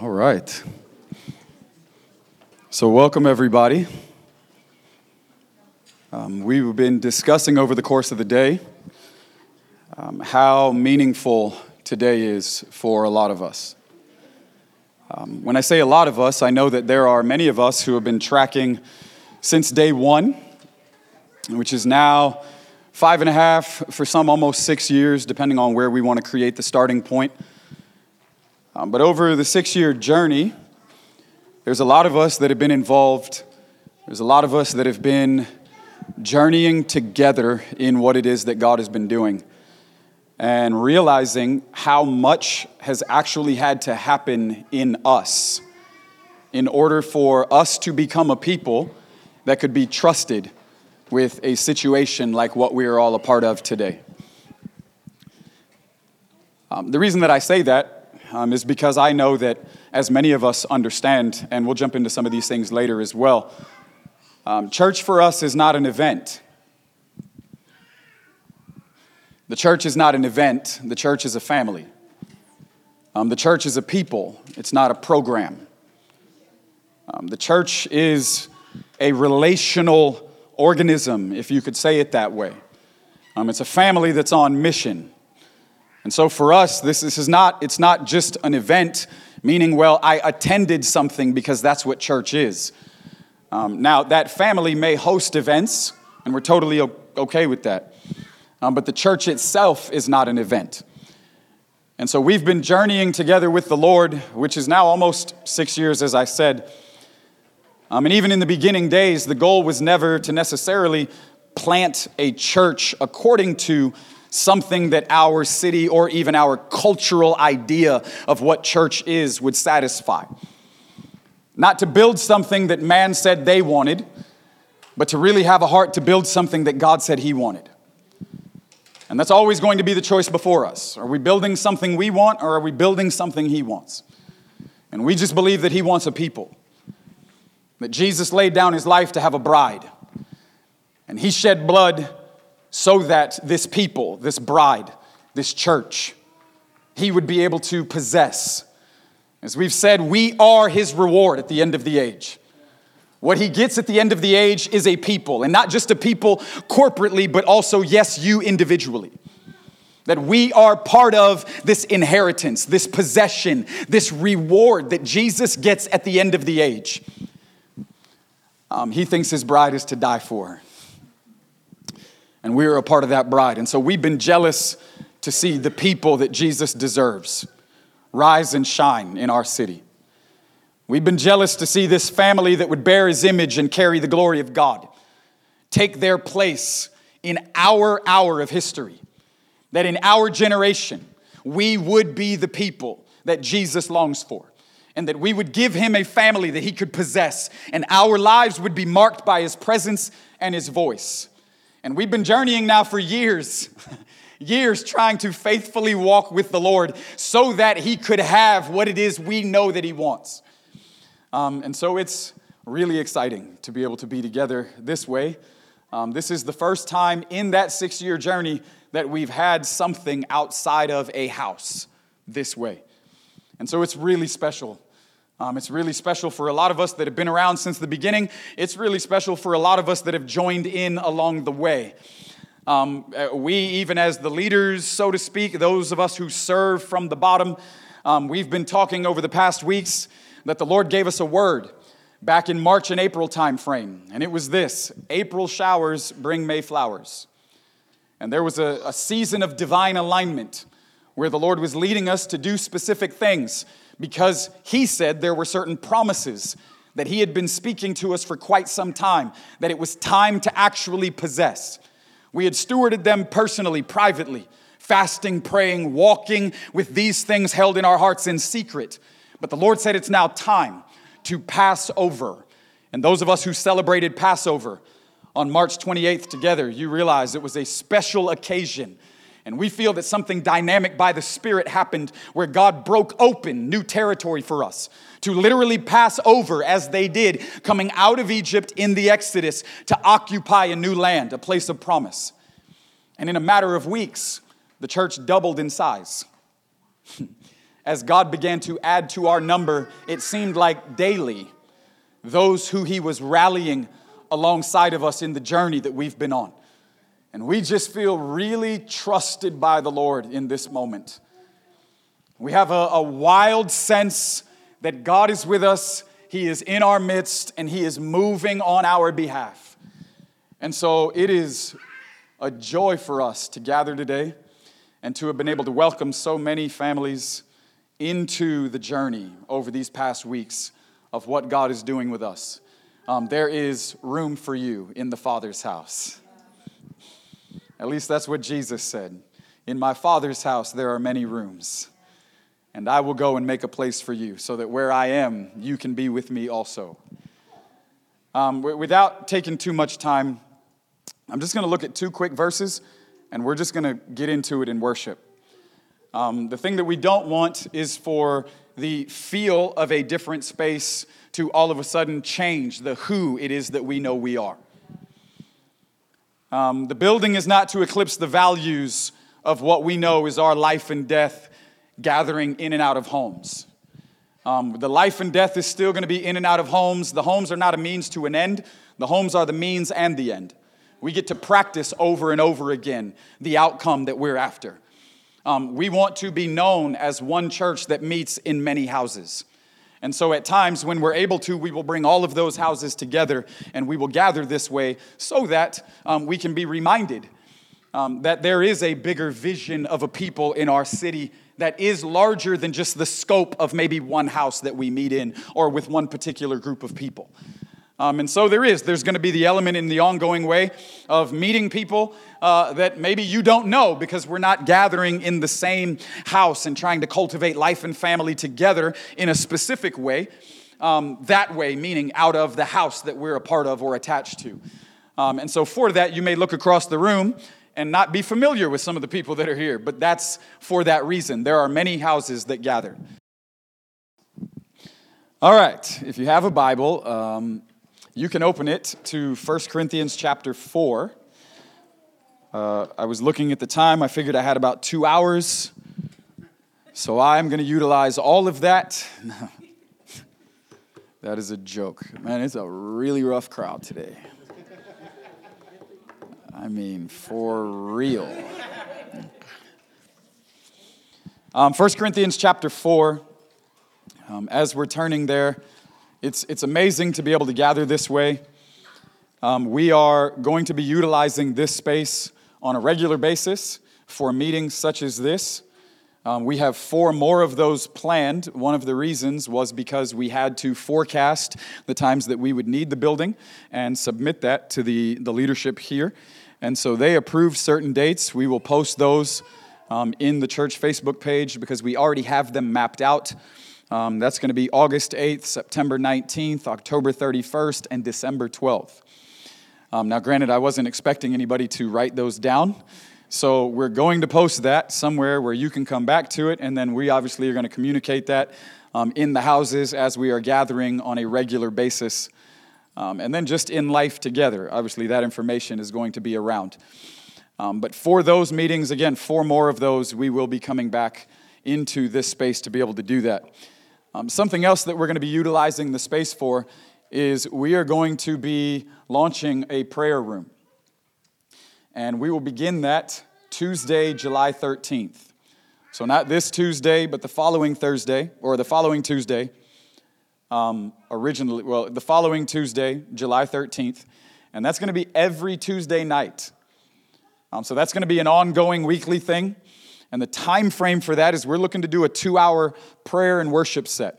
All right. So, welcome everybody. Um, we've been discussing over the course of the day um, how meaningful today is for a lot of us. Um, when I say a lot of us, I know that there are many of us who have been tracking since day one, which is now five and a half, for some almost six years, depending on where we want to create the starting point. Um, but over the six year journey, there's a lot of us that have been involved. There's a lot of us that have been journeying together in what it is that God has been doing and realizing how much has actually had to happen in us in order for us to become a people that could be trusted with a situation like what we are all a part of today. Um, the reason that I say that um, is because I know that, as many of us understand, and we'll jump into some of these things later as well, um, church for us is not an event. The church is not an event, the church is a family. Um, the church is a people, it's not a program. Um, the church is a relational organism, if you could say it that way. Um, it's a family that's on mission. And so for us, this, this is not, it's not just an event, meaning, well, I attended something because that's what church is. Um, now, that family may host events, and we're totally okay with that. Um, but the church itself is not an event. And so we've been journeying together with the Lord, which is now almost six years, as I said. Um, and even in the beginning days, the goal was never to necessarily plant a church according to something that our city or even our cultural idea of what church is would satisfy. Not to build something that man said they wanted, but to really have a heart to build something that God said He wanted. And that's always going to be the choice before us. Are we building something we want or are we building something He wants? And we just believe that He wants a people. That Jesus laid down His life to have a bride. And He shed blood so that this people, this bride, this church, he would be able to possess. As we've said, we are his reward at the end of the age. What he gets at the end of the age is a people, and not just a people corporately, but also, yes, you individually. That we are part of this inheritance, this possession, this reward that Jesus gets at the end of the age. Um, he thinks his bride is to die for and we are a part of that bride. And so we've been jealous to see the people that Jesus deserves rise and shine in our city. We've been jealous to see this family that would bear his image and carry the glory of God take their place in our hour of history. That in our generation, we would be the people that Jesus longs for. And that we would give him a family that he could possess, and our lives would be marked by his presence and his voice. And we've been journeying now for years, years trying to faithfully walk with the Lord so that He could have what it is we know that He wants. Um, and so it's really exciting to be able to be together this way. Um, this is the first time in that six year journey that we've had something outside of a house this way. And so it's really special um, it's really special for a lot of us that have been around since the beginning. It's really special for a lot of us that have joined in along the way. Um, uh, we, even as the leaders, so to speak, those of us who serve from the bottom, um, we've been talking over the past weeks that the Lord gave us a word back in March and April timeframe, and it was this April showers bring May flowers. And there was a, a season of divine alignment where the Lord was leading us to do specific things because he said there were certain promises that he had been speaking to us for quite some time, that it was time to actually possess. We had stewarded them personally, privately, fasting, praying, walking with these things held in our hearts in secret. But the Lord said it's now time to pass over. And those of us who celebrated Passover on March 28th together, you realize it was a special occasion and we feel that something dynamic by the Spirit happened where God broke open new territory for us to literally pass over as they did coming out of Egypt in the Exodus to occupy a new land, a place of promise. And in a matter of weeks, the church doubled in size. as God began to add to our number, it seemed like daily, those who He was rallying alongside of us in the journey that we've been on. And we just feel really trusted by the Lord in this moment. We have a, a wild sense that God is with us, He is in our midst, and He is moving on our behalf. And so it is a joy for us to gather today and to have been able to welcome so many families into the journey over these past weeks of what God is doing with us. Um, there is room for you in the Father's house. At least that's what Jesus said. In my Father's house, there are many rooms, and I will go and make a place for you so that where I am, you can be with me also. Um, without taking too much time, I'm just going to look at two quick verses, and we're just going to get into it in worship. Um, the thing that we don't want is for the feel of a different space to all of a sudden change the who it is that we know we are. Um, the building is not to eclipse the values of what we know is our life and death gathering in and out of homes. Um, the life and death is still going to be in and out of homes. The homes are not a means to an end, the homes are the means and the end. We get to practice over and over again the outcome that we're after. Um, we want to be known as one church that meets in many houses. And so, at times, when we're able to, we will bring all of those houses together and we will gather this way so that um, we can be reminded um, that there is a bigger vision of a people in our city that is larger than just the scope of maybe one house that we meet in or with one particular group of people. Um, and so there is. There's going to be the element in the ongoing way of meeting people uh, that maybe you don't know because we're not gathering in the same house and trying to cultivate life and family together in a specific way. Um, that way, meaning out of the house that we're a part of or attached to. Um, and so for that, you may look across the room and not be familiar with some of the people that are here, but that's for that reason. There are many houses that gather. All right, if you have a Bible, um, you can open it to 1 Corinthians chapter 4. Uh, I was looking at the time, I figured I had about two hours. So I'm going to utilize all of that. that is a joke. Man, it's a really rough crowd today. I mean, for real. Um, 1 Corinthians chapter 4, um, as we're turning there, it's, it's amazing to be able to gather this way. Um, we are going to be utilizing this space on a regular basis for meetings such as this. Um, we have four more of those planned. One of the reasons was because we had to forecast the times that we would need the building and submit that to the, the leadership here. And so they approved certain dates. We will post those um, in the church Facebook page because we already have them mapped out. Um, that's going to be August 8th, September 19th, October 31st, and December 12th. Um, now, granted, I wasn't expecting anybody to write those down. So we're going to post that somewhere where you can come back to it, and then we obviously are going to communicate that um, in the houses as we are gathering on a regular basis. Um, and then just in life together, obviously, that information is going to be around. Um, but for those meetings, again, four more of those, we will be coming back into this space to be able to do that. Um, something else that we're going to be utilizing the space for is we are going to be launching a prayer room. And we will begin that Tuesday, July 13th. So, not this Tuesday, but the following Thursday, or the following Tuesday. Um, originally, well, the following Tuesday, July 13th. And that's going to be every Tuesday night. Um, so, that's going to be an ongoing weekly thing. And the time frame for that is we're looking to do a two hour prayer and worship set.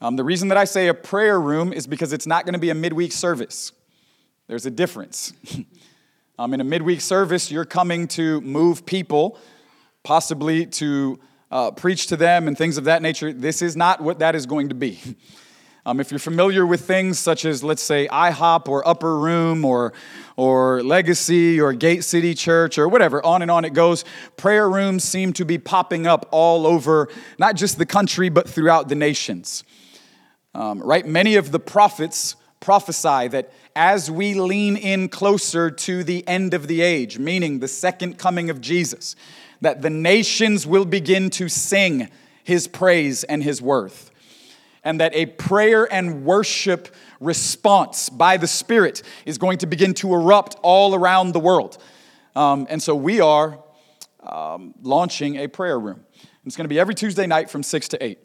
Um, the reason that I say a prayer room is because it's not going to be a midweek service. There's a difference. um, in a midweek service, you're coming to move people, possibly to uh, preach to them and things of that nature. This is not what that is going to be. Um, if you're familiar with things such as, let's say, IHOP or Upper Room or, or Legacy or Gate City Church or whatever, on and on it goes, prayer rooms seem to be popping up all over, not just the country, but throughout the nations. Um, right? Many of the prophets prophesy that as we lean in closer to the end of the age, meaning the second coming of Jesus, that the nations will begin to sing his praise and his worth. And that a prayer and worship response by the Spirit is going to begin to erupt all around the world. Um, and so we are um, launching a prayer room. It's going to be every Tuesday night from 6 to 8.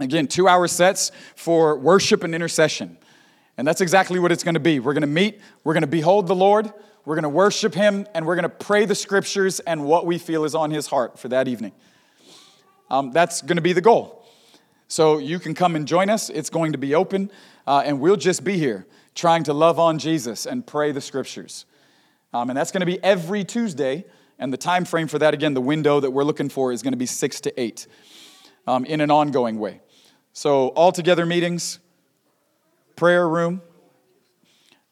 Again, two hour sets for worship and intercession. And that's exactly what it's going to be. We're going to meet, we're going to behold the Lord, we're going to worship Him, and we're going to pray the scriptures and what we feel is on His heart for that evening. Um, that's going to be the goal. So you can come and join us. It's going to be open, uh, and we'll just be here trying to love on Jesus and pray the scriptures. Um, and that's going to be every Tuesday. And the time frame for that, again, the window that we're looking for is going to be 6 to 8 um, in an ongoing way. So, all together meetings, prayer room.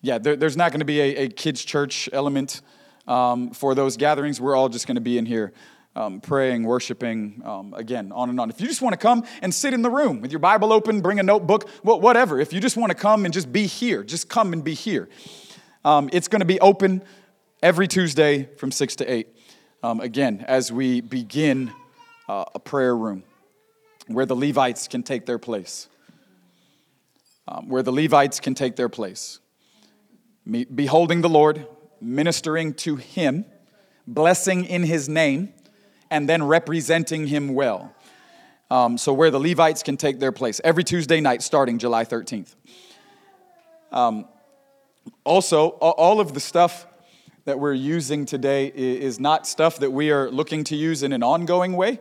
Yeah, there, there's not going to be a, a kids' church element um, for those gatherings. We're all just going to be in here um, praying, worshiping, um, again, on and on. If you just want to come and sit in the room with your Bible open, bring a notebook, whatever. If you just want to come and just be here, just come and be here. Um, it's going to be open every Tuesday from 6 to 8. Um, again, as we begin uh, a prayer room where the Levites can take their place. Um, where the Levites can take their place. Beholding the Lord, ministering to Him, blessing in His name, and then representing Him well. Um, so, where the Levites can take their place every Tuesday night starting July 13th. Um, also, all of the stuff that we're using today is not stuff that we are looking to use in an ongoing way.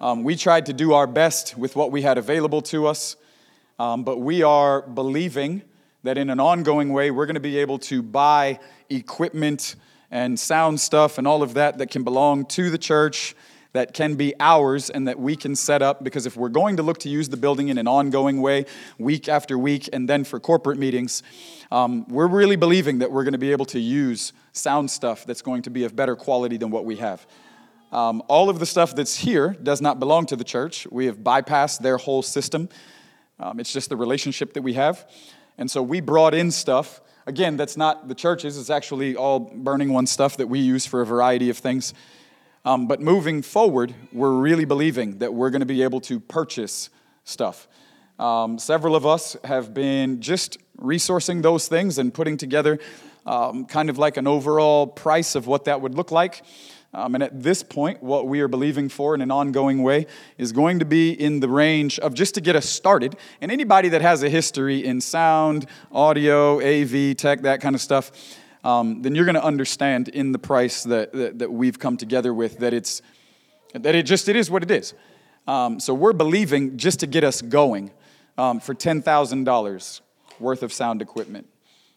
Um, we tried to do our best with what we had available to us, um, but we are believing that in an ongoing way, we're going to be able to buy equipment and sound stuff and all of that that can belong to the church, that can be ours, and that we can set up. Because if we're going to look to use the building in an ongoing way, week after week, and then for corporate meetings, um, we're really believing that we're going to be able to use sound stuff that's going to be of better quality than what we have. Um, all of the stuff that's here does not belong to the church. We have bypassed their whole system. Um, it's just the relationship that we have. And so we brought in stuff. Again, that's not the churches, it's actually all Burning One stuff that we use for a variety of things. Um, but moving forward, we're really believing that we're going to be able to purchase stuff. Um, several of us have been just resourcing those things and putting together um, kind of like an overall price of what that would look like. Um, and at this point, what we are believing for in an ongoing way is going to be in the range of just to get us started. And anybody that has a history in sound, audio, AV, tech, that kind of stuff, um, then you're going to understand in the price that, that, that, we've come together with that it's that it just it is what it is. Um, so we're believing just to get us going um, for $10,000 worth of sound equipment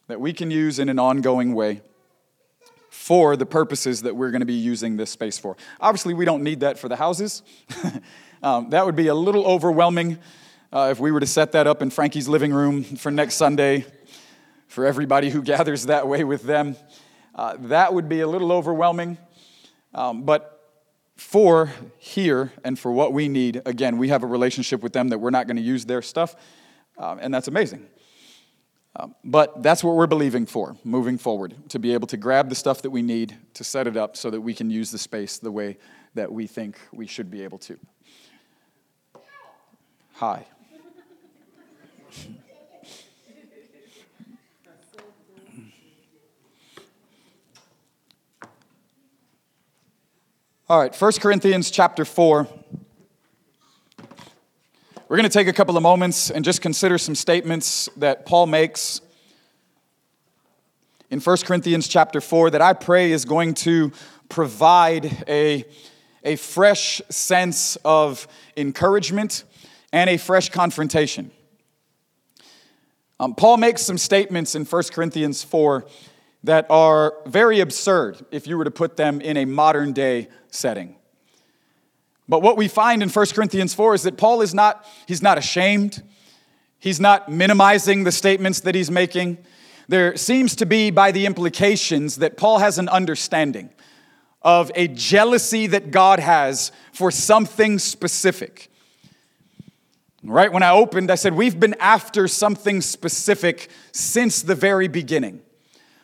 that we can use in an ongoing way for the purposes that we're going to be using this space for. Obviously, we don't need that for the houses. um, that would be a little overwhelming uh, if we were to set that up in Frankie's living room for next Sunday for everybody who gathers that way with them. Uh, that would be a little overwhelming. Um, but for here and for what we need, again, we have a relationship with them that we're not going to use their stuff, um, and that's amazing. Um, but that's what we're believing for moving forward to be able to grab the stuff that we need to set it up so that we can use the space the way that we think we should be able to. Hi. All right, 1 Corinthians chapter 4. We're going to take a couple of moments and just consider some statements that Paul makes in 1 Corinthians chapter 4 that I pray is going to provide a, a fresh sense of encouragement and a fresh confrontation. Um, Paul makes some statements in 1 Corinthians 4 that are very absurd if you were to put them in a modern day setting. But what we find in 1 Corinthians 4 is that Paul is not, he's not ashamed. He's not minimizing the statements that he's making. There seems to be, by the implications, that Paul has an understanding of a jealousy that God has for something specific. Right when I opened, I said, We've been after something specific since the very beginning.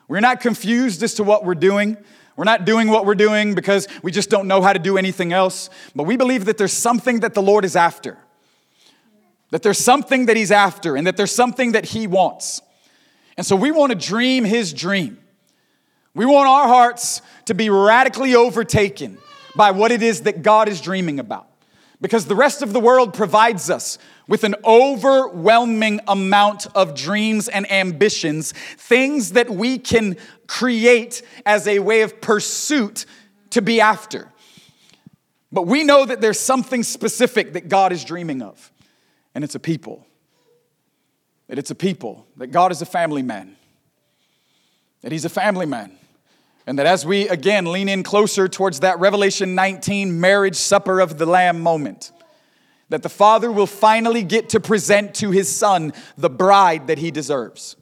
We're not confused as to what we're doing. We're not doing what we're doing because we just don't know how to do anything else. But we believe that there's something that the Lord is after. That there's something that He's after and that there's something that He wants. And so we want to dream His dream. We want our hearts to be radically overtaken by what it is that God is dreaming about. Because the rest of the world provides us with an overwhelming amount of dreams and ambitions, things that we can create as a way of pursuit to be after. But we know that there's something specific that God is dreaming of, and it's a people. That it's a people, that God is a family man, that He's a family man. And that as we again lean in closer towards that Revelation 19 marriage supper of the Lamb moment, that the Father will finally get to present to His Son the bride that He deserves.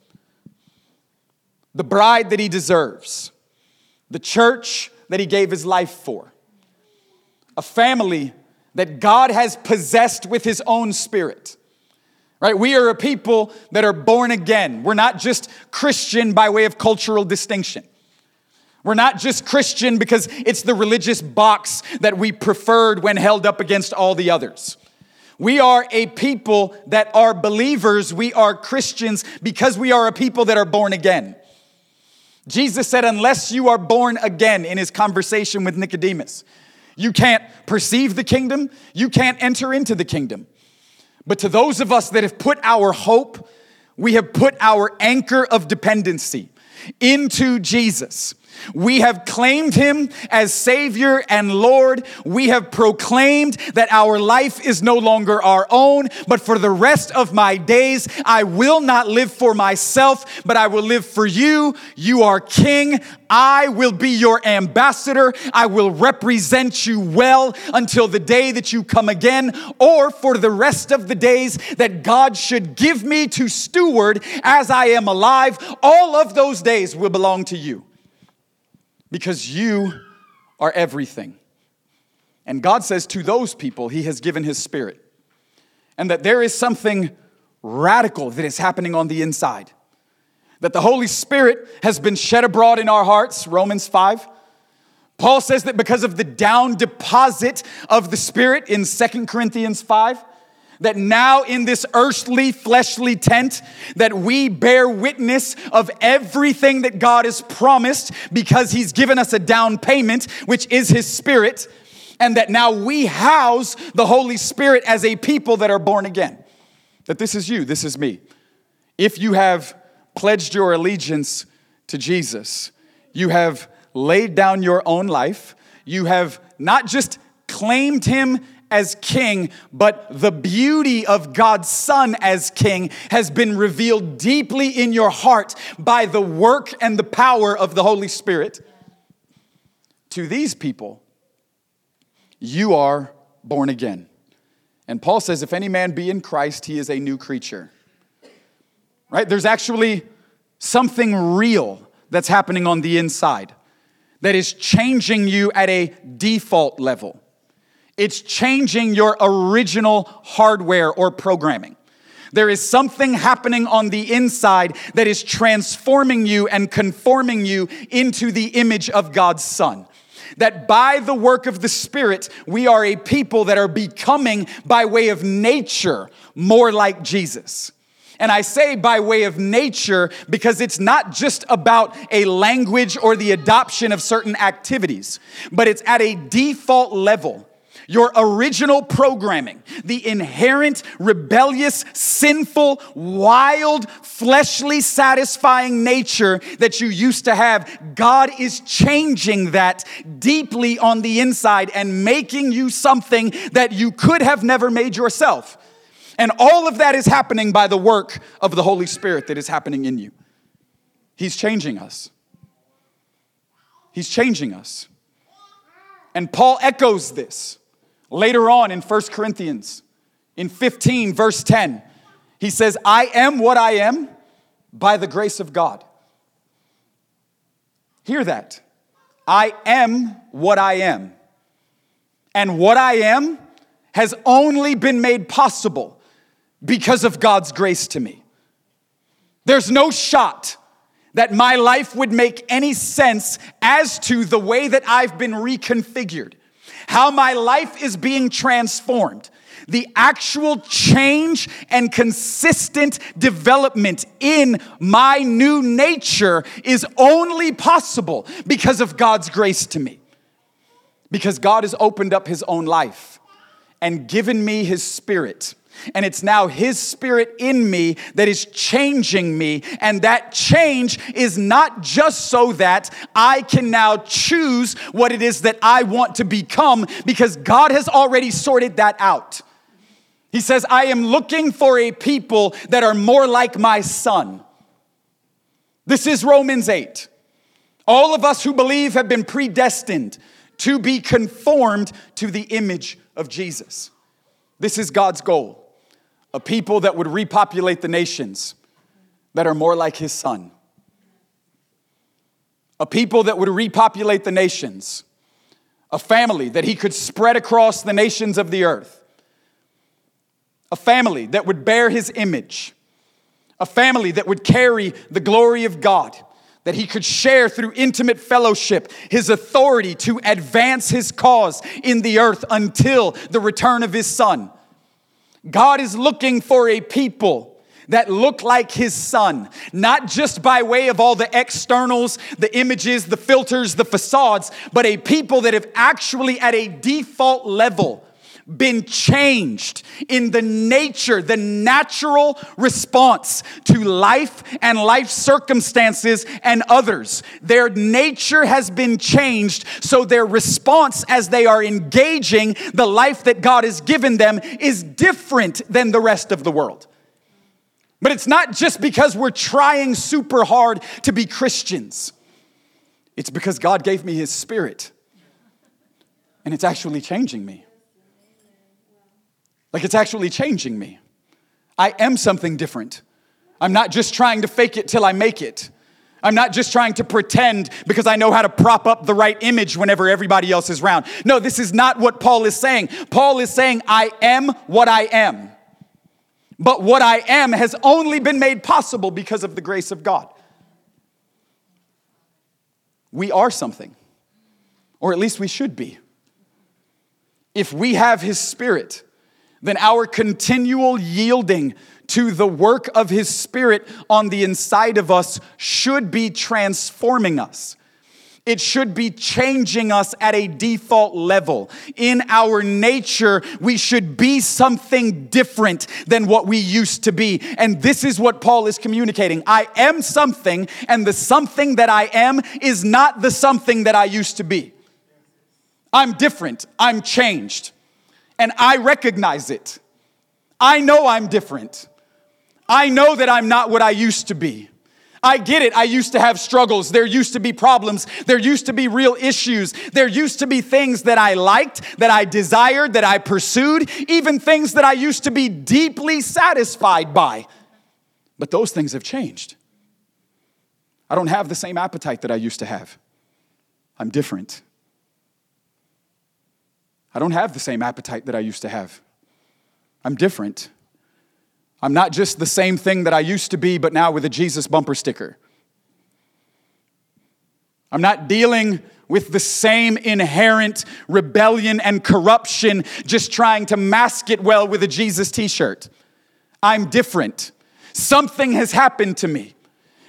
The bride that He deserves. The church that He gave His life for. A family that God has possessed with His own Spirit. Right? We are a people that are born again. We're not just Christian by way of cultural distinction. We're not just Christian because it's the religious box that we preferred when held up against all the others. We are a people that are believers. We are Christians because we are a people that are born again. Jesus said, unless you are born again in his conversation with Nicodemus, you can't perceive the kingdom, you can't enter into the kingdom. But to those of us that have put our hope, we have put our anchor of dependency into Jesus. We have claimed him as Savior and Lord. We have proclaimed that our life is no longer our own, but for the rest of my days, I will not live for myself, but I will live for you. You are King. I will be your ambassador. I will represent you well until the day that you come again, or for the rest of the days that God should give me to steward as I am alive. All of those days will belong to you because you are everything. And God says to those people, He has given His Spirit. And that there is something radical that is happening on the inside. That the Holy Spirit has been shed abroad in our hearts, Romans 5. Paul says that because of the down deposit of the Spirit in Second Corinthians 5, that now in this earthly, fleshly tent, that we bear witness of everything that God has promised because He's given us a down payment, which is His Spirit, and that now we house the Holy Spirit as a people that are born again. That this is you, this is me. If you have pledged your allegiance to Jesus, you have laid down your own life, you have not just claimed Him as king, but the beauty of God's Son as king has been revealed deeply in your heart by the work and the power of the Holy Spirit. To these people, you are born again. And Paul says, if any man be in Christ, he is a new creature. Right? There's actually something real that's happening on the inside that is changing you at a default level. It's changing your original hardware or programming. There is something happening on the inside that is transforming you and conforming you into the image of God's Son. That by the work of the Spirit, we are a people that are becoming, by way of nature, more like Jesus. And I say by way of nature because it's not just about a language or the adoption of certain activities, but it's at a default level your original programming, the inherent, rebellious, sinful, wild, fleshly, satisfying nature that you used to have, God is changing that deeply on the inside and making you something that you could have never made yourself. And all of that is happening by the work of the Holy Spirit that is happening in you. He's changing us. He's changing us. And Paul echoes this. Later on in 1 Corinthians, in 15, verse 10, he says, I am what I am by the grace of God. Hear that. I am what I am. And what I am has only been made possible because of God's grace to me. There's no shot that my life would make any sense as to the way that I've been reconfigured, how my life is being transformed. The actual change and consistent development in my new nature is only possible because of God's grace to me. Because God has opened up His own life and given me His Spirit and it's now His Spirit in me that is changing me. And that change is not just so that I can now choose what it is that I want to become, because God has already sorted that out. He says, I am looking for a people that are more like my son. This is Romans 8. All of us who believe have been predestined to be conformed to the image of Jesus. This is God's goal a people that would repopulate the nations that are more like his son. A people that would repopulate the nations. A family that he could spread across the nations of the earth. A family that would bear his image. A family that would carry the glory of God that he could share through intimate fellowship his authority to advance his cause in the earth until the return of his son. God is looking for a people that look like his son, not just by way of all the externals, the images, the filters, the facades, but a people that have actually at a default level been changed in the nature, the natural response to life and life circumstances and others. Their nature has been changed, so their response as they are engaging the life that God has given them is different than the rest of the world. But it's not just because we're trying super hard to be Christians. It's because God gave me His Spirit. And it's actually changing me. Like it's actually changing me. I am something different. I'm not just trying to fake it till I make it. I'm not just trying to pretend because I know how to prop up the right image whenever everybody else is around. No, this is not what Paul is saying. Paul is saying, I am what I am. But what I am has only been made possible because of the grace of God. We are something, or at least we should be. If we have His Spirit, then our continual yielding to the work of His Spirit on the inside of us should be transforming us. It should be changing us at a default level. In our nature, we should be something different than what we used to be. And this is what Paul is communicating. I am something, and the something that I am is not the something that I used to be. I'm different, I'm changed and I recognize it. I know I'm different. I know that I'm not what I used to be. I get it. I used to have struggles. There used to be problems. There used to be real issues. There used to be things that I liked, that I desired, that I pursued, even things that I used to be deeply satisfied by. But those things have changed. I don't have the same appetite that I used to have. I'm different. I don't have the same appetite that I used to have. I'm different. I'm not just the same thing that I used to be, but now with a Jesus bumper sticker. I'm not dealing with the same inherent rebellion and corruption, just trying to mask it well with a Jesus t shirt. I'm different. Something has happened to me.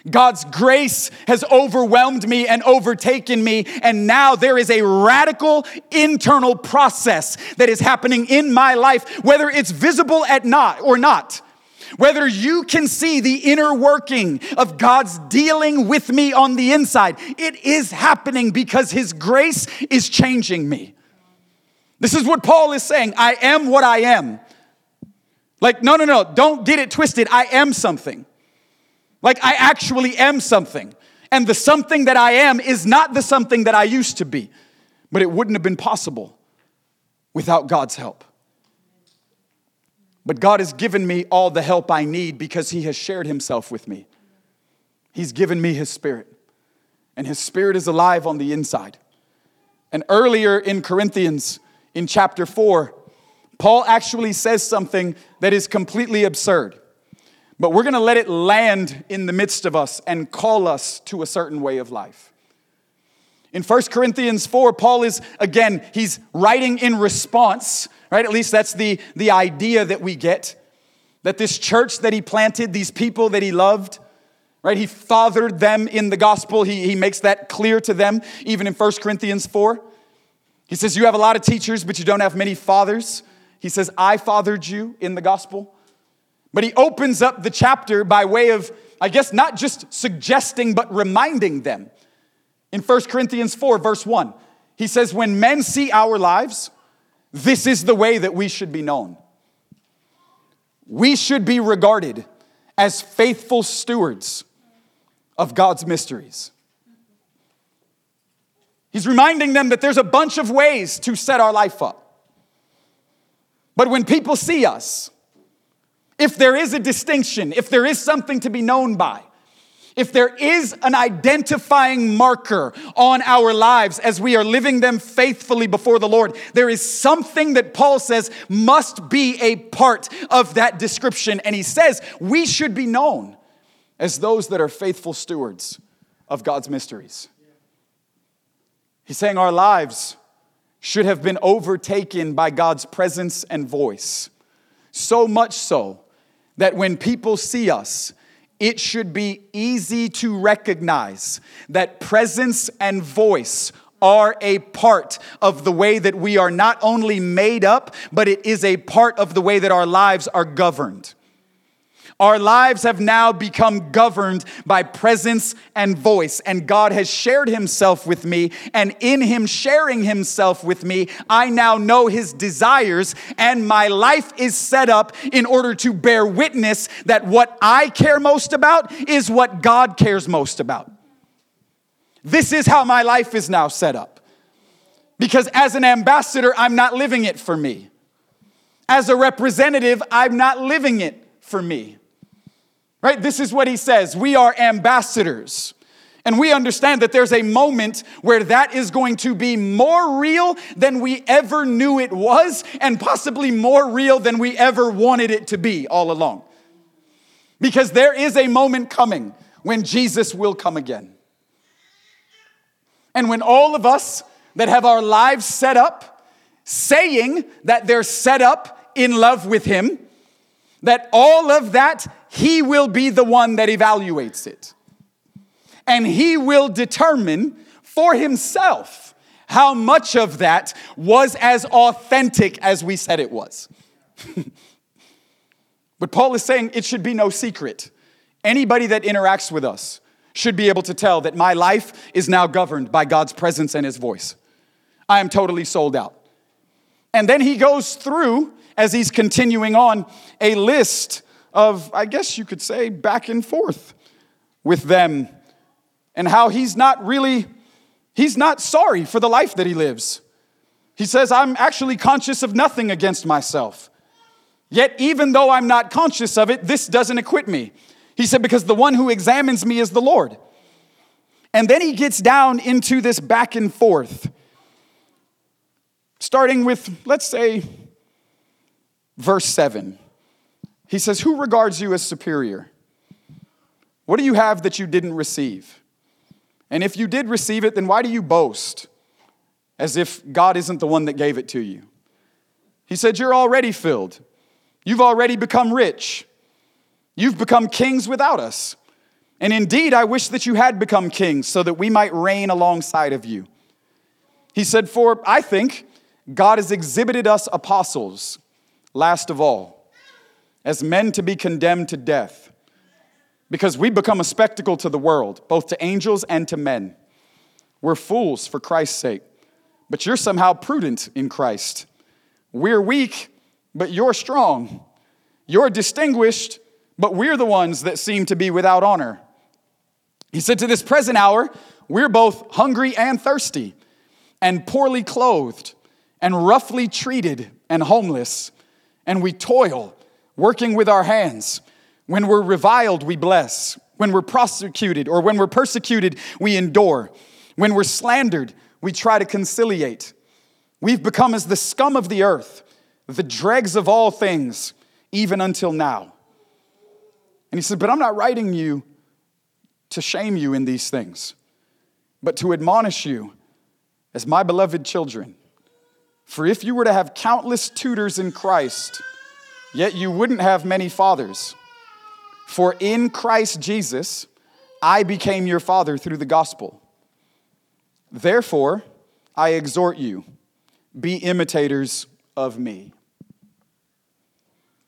God's grace has overwhelmed me and overtaken me, and now there is a radical internal process that is happening in my life, whether it's visible at not or not. Whether you can see the inner working of God's dealing with me on the inside, it is happening because His grace is changing me. This is what Paul is saying I am what I am. Like, no, no, no, don't get it twisted. I am something. Like I actually am something. And the something that I am is not the something that I used to be. But it wouldn't have been possible without God's help. But God has given me all the help I need because He has shared Himself with me. He's given me His Spirit, and His Spirit is alive on the inside. And earlier in Corinthians, in chapter 4, Paul actually says something that is completely absurd. But we're going to let it land in the midst of us and call us to a certain way of life. In 1 Corinthians 4, Paul is, again, he's writing in response, right? At least that's the, the idea that we get. That this church that he planted, these people that he loved, right? He fathered them in the gospel. He, he makes that clear to them, even in 1 Corinthians 4. He says, You have a lot of teachers, but you don't have many fathers. He says, I fathered you in the gospel. But he opens up the chapter by way of, I guess, not just suggesting, but reminding them. In 1 Corinthians 4, verse 1, he says, When men see our lives, this is the way that we should be known. We should be regarded as faithful stewards of God's mysteries. He's reminding them that there's a bunch of ways to set our life up. But when people see us, if there is a distinction, if there is something to be known by, if there is an identifying marker on our lives as we are living them faithfully before the Lord, there is something that Paul says must be a part of that description. And he says we should be known as those that are faithful stewards of God's mysteries. He's saying our lives should have been overtaken by God's presence and voice. So much so that when people see us, it should be easy to recognize that presence and voice are a part of the way that we are not only made up, but it is a part of the way that our lives are governed. Our lives have now become governed by presence and voice, and God has shared Himself with me. And in Him sharing Himself with me, I now know His desires, and my life is set up in order to bear witness that what I care most about is what God cares most about. This is how my life is now set up. Because as an ambassador, I'm not living it for me. As a representative, I'm not living it for me. Right? This is what he says. We are ambassadors. And we understand that there's a moment where that is going to be more real than we ever knew it was, and possibly more real than we ever wanted it to be all along. Because there is a moment coming when Jesus will come again. And when all of us that have our lives set up, saying that they're set up in love with Him, that all of that, He will be the one that evaluates it. And He will determine for Himself how much of that was as authentic as we said it was. but Paul is saying it should be no secret. Anybody that interacts with us should be able to tell that my life is now governed by God's presence and His voice. I am totally sold out. And then he goes through as he's continuing on a list of, I guess you could say, back and forth with them and how he's not really, he's not sorry for the life that he lives. He says, I'm actually conscious of nothing against myself. Yet, even though I'm not conscious of it, this doesn't acquit me. He said, because the one who examines me is the Lord. And then he gets down into this back and forth, starting with, let's say, verse 7. He says, Who regards you as superior? What do you have that you didn't receive? And if you did receive it, then why do you boast as if God isn't the one that gave it to you? He said, You're already filled. You've already become rich. You've become kings without us. And indeed, I wish that you had become kings so that we might reign alongside of you. He said, For I think God has exhibited us apostles last of all, as men to be condemned to death, because we become a spectacle to the world, both to angels and to men. We're fools for Christ's sake, but you're somehow prudent in Christ. We're weak, but you're strong. You're distinguished, but we're the ones that seem to be without honor. He said, To this present hour, we're both hungry and thirsty, and poorly clothed, and roughly treated, and homeless and we toil, working with our hands. When we're reviled, we bless. When we're prosecuted or when we're persecuted, we endure. When we're slandered, we try to conciliate. We've become as the scum of the earth, the dregs of all things, even until now. And he said, But I'm not writing you to shame you in these things, but to admonish you as my beloved children. For if you were to have countless tutors in Christ, yet you wouldn't have many fathers. For in Christ Jesus, I became your father through the gospel. Therefore, I exhort you, be imitators of me.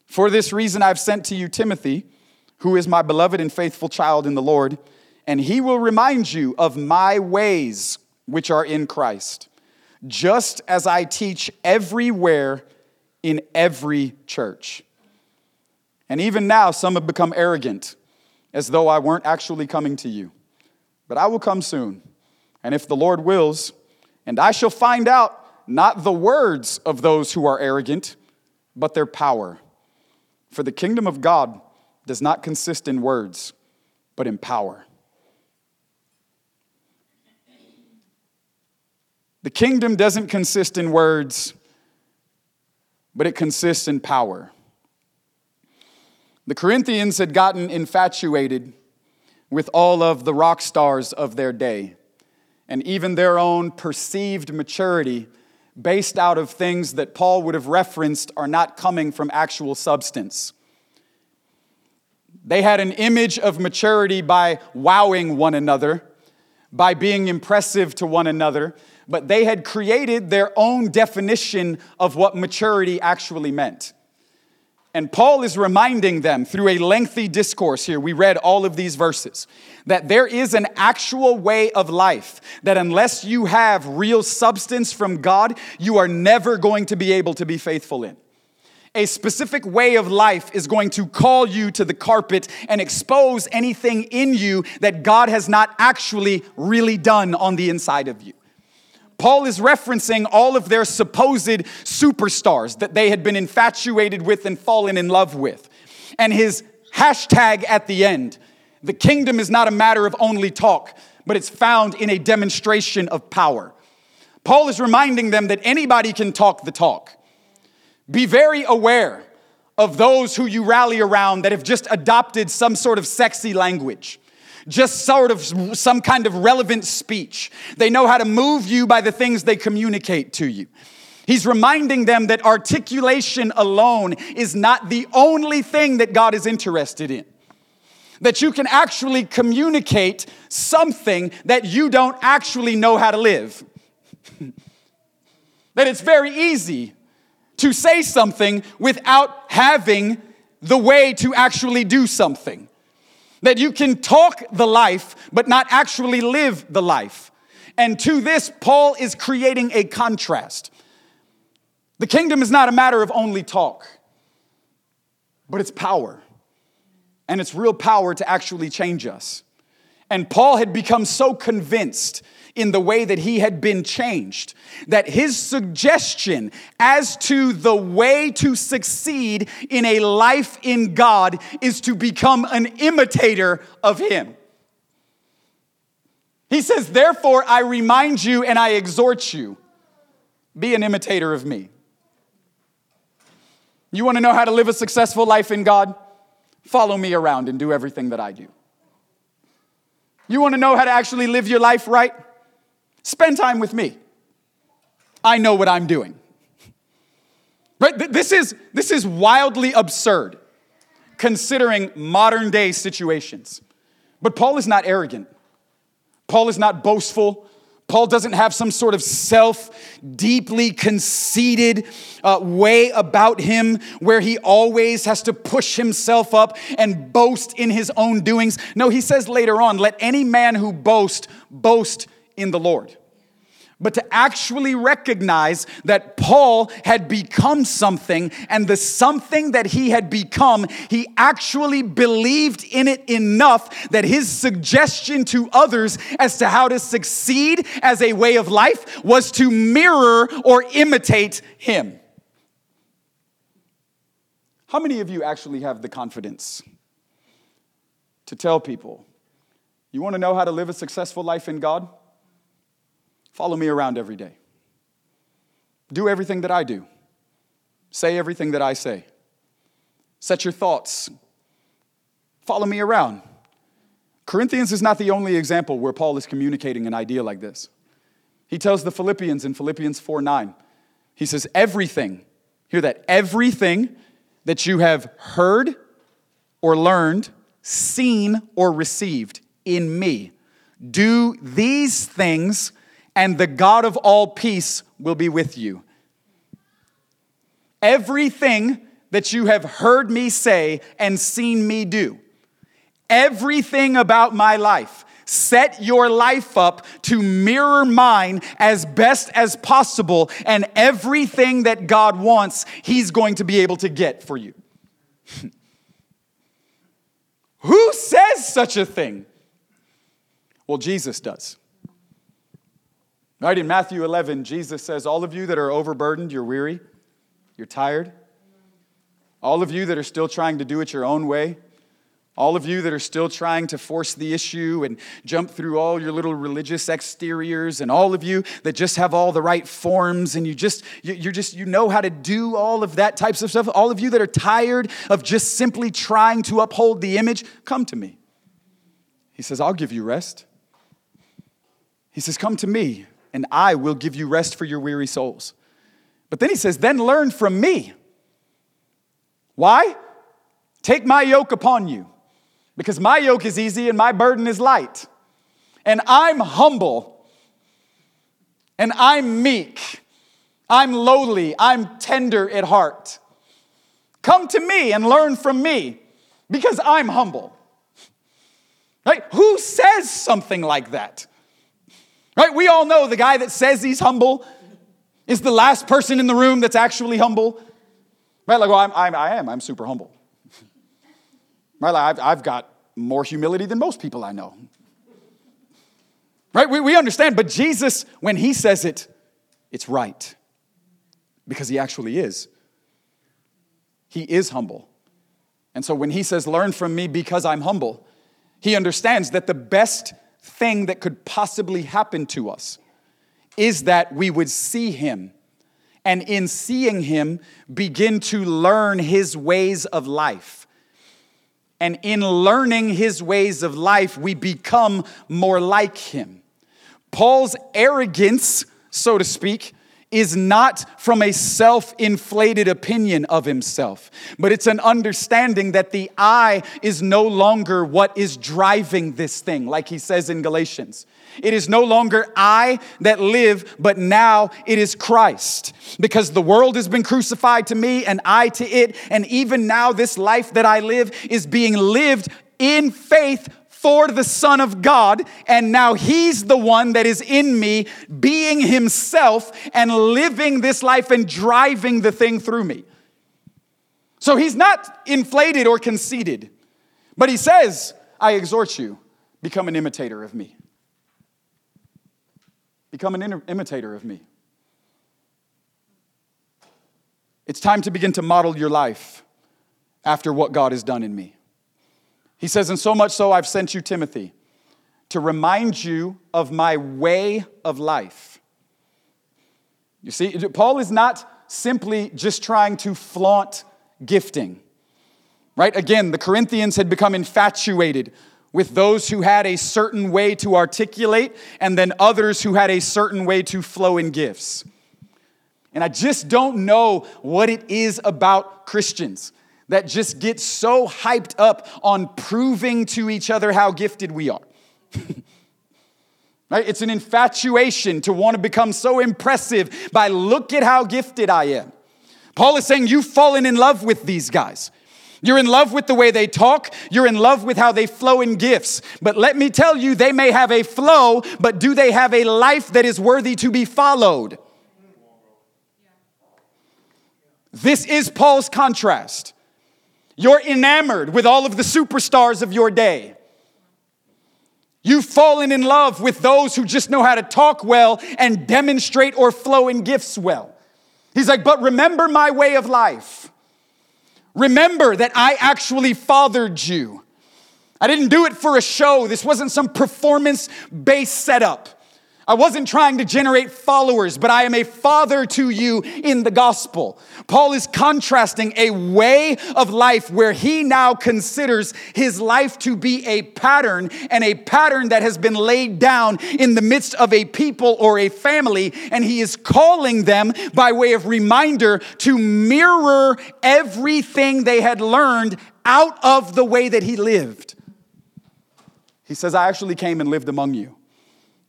For this reason, I've sent to you Timothy, who is my beloved and faithful child in the Lord, and he will remind you of my ways which are in Christ just as I teach everywhere in every church. And even now, some have become arrogant, as though I weren't actually coming to you. But I will come soon, and if the Lord wills, and I shall find out not the words of those who are arrogant, but their power. For the kingdom of God does not consist in words, but in power. The kingdom doesn't consist in words, but it consists in power. The Corinthians had gotten infatuated with all of the rock stars of their day, and even their own perceived maturity based out of things that Paul would have referenced are not coming from actual substance. They had an image of maturity by wowing one another, by being impressive to one another, but they had created their own definition of what maturity actually meant. And Paul is reminding them through a lengthy discourse here, we read all of these verses, that there is an actual way of life that unless you have real substance from God, you are never going to be able to be faithful in. A specific way of life is going to call you to the carpet and expose anything in you that God has not actually really done on the inside of you. Paul is referencing all of their supposed superstars that they had been infatuated with and fallen in love with. And his hashtag at the end the kingdom is not a matter of only talk, but it's found in a demonstration of power. Paul is reminding them that anybody can talk the talk. Be very aware of those who you rally around that have just adopted some sort of sexy language just sort of some kind of relevant speech. They know how to move you by the things they communicate to you. He's reminding them that articulation alone is not the only thing that God is interested in. That you can actually communicate something that you don't actually know how to live. that it's very easy to say something without having the way to actually do something. That you can talk the life, but not actually live the life. And to this, Paul is creating a contrast. The kingdom is not a matter of only talk, but it's power. And it's real power to actually change us. And Paul had become so convinced in the way that he had been changed. That his suggestion as to the way to succeed in a life in God is to become an imitator of him. He says, Therefore, I remind you and I exhort you be an imitator of me. You want to know how to live a successful life in God? Follow me around and do everything that I do. You want to know how to actually live your life right? Spend time with me. I know what I'm doing. Right? This is, this is wildly absurd considering modern day situations. But Paul is not arrogant. Paul is not boastful. Paul doesn't have some sort of self, deeply conceited uh, way about him where he always has to push himself up and boast in his own doings. No, he says later on, let any man who boast boast in the Lord. But to actually recognize that Paul had become something, and the something that he had become, he actually believed in it enough that his suggestion to others as to how to succeed as a way of life was to mirror or imitate him. How many of you actually have the confidence to tell people, you want to know how to live a successful life in God? Follow me around every day. Do everything that I do. Say everything that I say. Set your thoughts Follow me around. Corinthians is not the only example where Paul is communicating an idea like this. He tells the Philippians in Philippians 4 9, he says, Everything, hear that, everything that you have heard or learned, seen or received in me, do these things, and the God of all peace will be with you. Everything that you have heard me say and seen me do, everything about my life, set your life up to mirror mine as best as possible, and everything that God wants, He's going to be able to get for you. Who says such a thing? Well, Jesus does. Right in Matthew 11, Jesus says, All of you that are overburdened, you're weary, you're tired. All of you that are still trying to do it your own way, all of you that are still trying to force the issue and jump through all your little religious exteriors, and all of you that just have all the right forms and you just, you're just, you know how to do all of that types of stuff, all of you that are tired of just simply trying to uphold the image, come to me. He says, I'll give you rest. He says, Come to me, and I will give you rest for your weary souls. But then he says, Then learn from me. Why? Take my yoke upon you because my yoke is easy and my burden is light. And I'm humble and I'm meek. I'm lowly. I'm tender at heart. Come to me and learn from me because I'm humble. Right? Who says something like that? Right? We all know the guy that says he's humble is the last person in the room that's actually humble. Right? Like, well, I'm, I'm I am. I'm super humble. Right? Like, I've, I've got more humility than most people I know. Right? We, we understand, but Jesus, when he says it, it's right because he actually is. He is humble. And so when he says, Learn from me because I'm humble, he understands that the best thing that could possibly happen to us is that we would see him and in seeing him begin to learn his ways of life and in learning his ways of life, we become more like him. Paul's arrogance, so to speak, is not from a self inflated opinion of himself, but it's an understanding that the I is no longer what is driving this thing, like he says in Galatians. It is no longer I that live, but now it is Christ. Because the world has been crucified to me and I to it. And even now, this life that I live is being lived in faith for the Son of God. And now He's the one that is in me, being Himself and living this life and driving the thing through me. So He's not inflated or conceited, but He says, I exhort you, become an imitator of me. Become an imitator of me. It's time to begin to model your life after what God has done in me. He says, And so much so, I've sent you Timothy to remind you of my way of life. You see, Paul is not simply just trying to flaunt gifting, right? Again, the Corinthians had become infatuated with those who had a certain way to articulate and then others who had a certain way to flow in gifts. And I just don't know what it is about Christians that just get so hyped up on proving to each other how gifted we are. right? It's an infatuation to want to become so impressive by look at how gifted I am. Paul is saying you've fallen in love with these guys. You're in love with the way they talk. You're in love with how they flow in gifts. But let me tell you, they may have a flow, but do they have a life that is worthy to be followed? This is Paul's contrast. You're enamored with all of the superstars of your day. You've fallen in love with those who just know how to talk well and demonstrate or flow in gifts well. He's like, but remember my way of life. Remember that I actually fathered you. I didn't do it for a show. This wasn't some performance based setup. I wasn't trying to generate followers, but I am a father to you in the gospel. Paul is contrasting a way of life where he now considers his life to be a pattern and a pattern that has been laid down in the midst of a people or a family. And he is calling them by way of reminder to mirror everything they had learned out of the way that he lived. He says, I actually came and lived among you.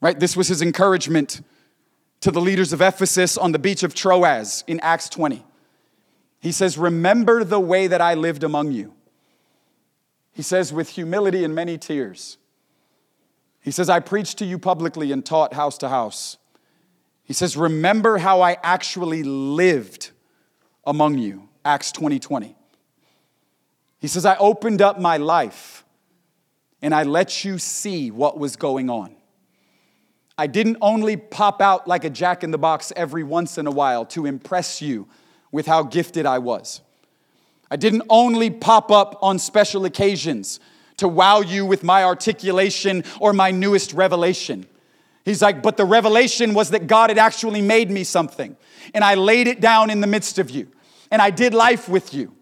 Right? This was his encouragement to the leaders of Ephesus on the beach of Troas in Acts 20. He says, Remember the way that I lived among you. He says, with humility and many tears. He says, I preached to you publicly and taught house to house. He says, Remember how I actually lived among you. Acts 20 20. He says, I opened up my life and I let you see what was going on. I didn't only pop out like a jack in the box every once in a while to impress you with how gifted I was. I didn't only pop up on special occasions to wow you with my articulation or my newest revelation. He's like, but the revelation was that God had actually made me something, and I laid it down in the midst of you, and I did life with you.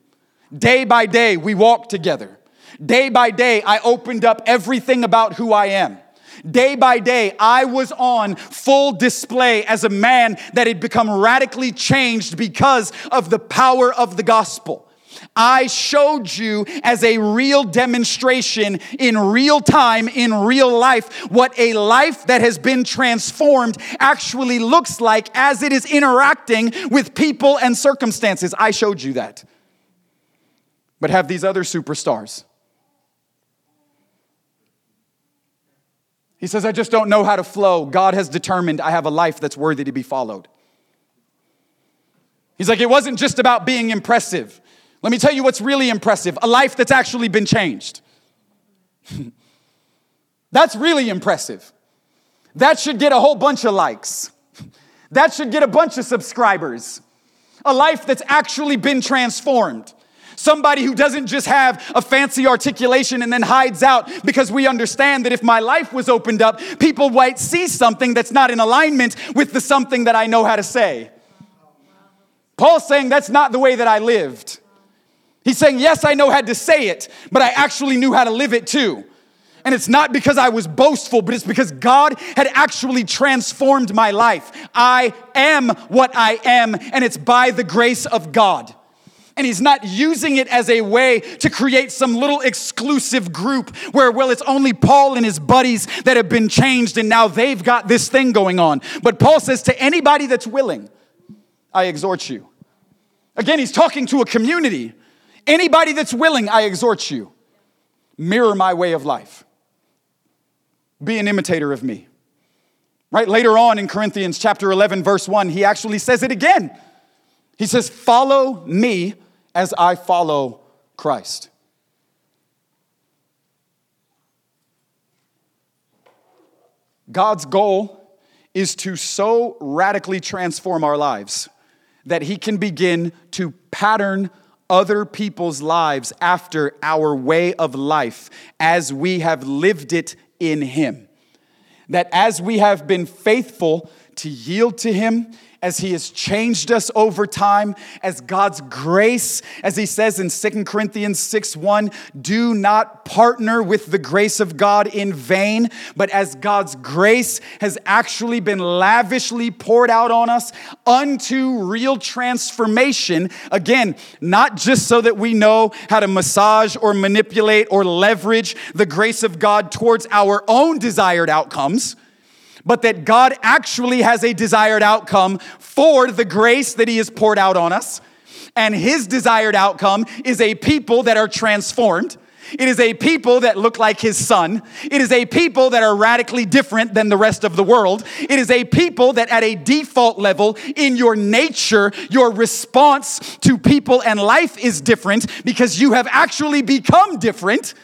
Day by day, we walked together. Day by day, I opened up everything about who I am. Day by day, I was on full display as a man that had become radically changed because of the power of the gospel. I showed you as a real demonstration in real time, in real life, what a life that has been transformed actually looks like as it is interacting with people and circumstances. I showed you that. But have these other superstars He says, I just don't know how to flow. God has determined I have a life that's worthy to be followed. He's like, it wasn't just about being impressive. Let me tell you what's really impressive a life that's actually been changed. that's really impressive. That should get a whole bunch of likes. That should get a bunch of subscribers. A life that's actually been transformed. Somebody who doesn't just have a fancy articulation and then hides out because we understand that if my life was opened up, people might see something that's not in alignment with the something that I know how to say. Paul's saying that's not the way that I lived. He's saying, yes, I know how to say it, but I actually knew how to live it too. And it's not because I was boastful, but it's because God had actually transformed my life. I am what I am, and it's by the grace of God. And he's not using it as a way to create some little exclusive group where, well, it's only Paul and his buddies that have been changed and now they've got this thing going on. But Paul says to anybody that's willing, I exhort you. Again, he's talking to a community. Anybody that's willing, I exhort you. Mirror my way of life. Be an imitator of me. Right? Later on in Corinthians chapter 11, verse 1, he actually says it again. He says, Follow me as I follow Christ. God's goal is to so radically transform our lives that He can begin to pattern other people's lives after our way of life as we have lived it in Him. That as we have been faithful to yield to Him as He has changed us over time, as God's grace, as He says in 2 Corinthians 6 1, do not partner with the grace of God in vain, but as God's grace has actually been lavishly poured out on us unto real transformation. Again, not just so that we know how to massage or manipulate or leverage the grace of God towards our own desired outcomes but that God actually has a desired outcome for the grace that He has poured out on us. And His desired outcome is a people that are transformed. It is a people that look like his son. It is a people that are radically different than the rest of the world. It is a people that, at a default level, in your nature, your response to people and life is different because you have actually become different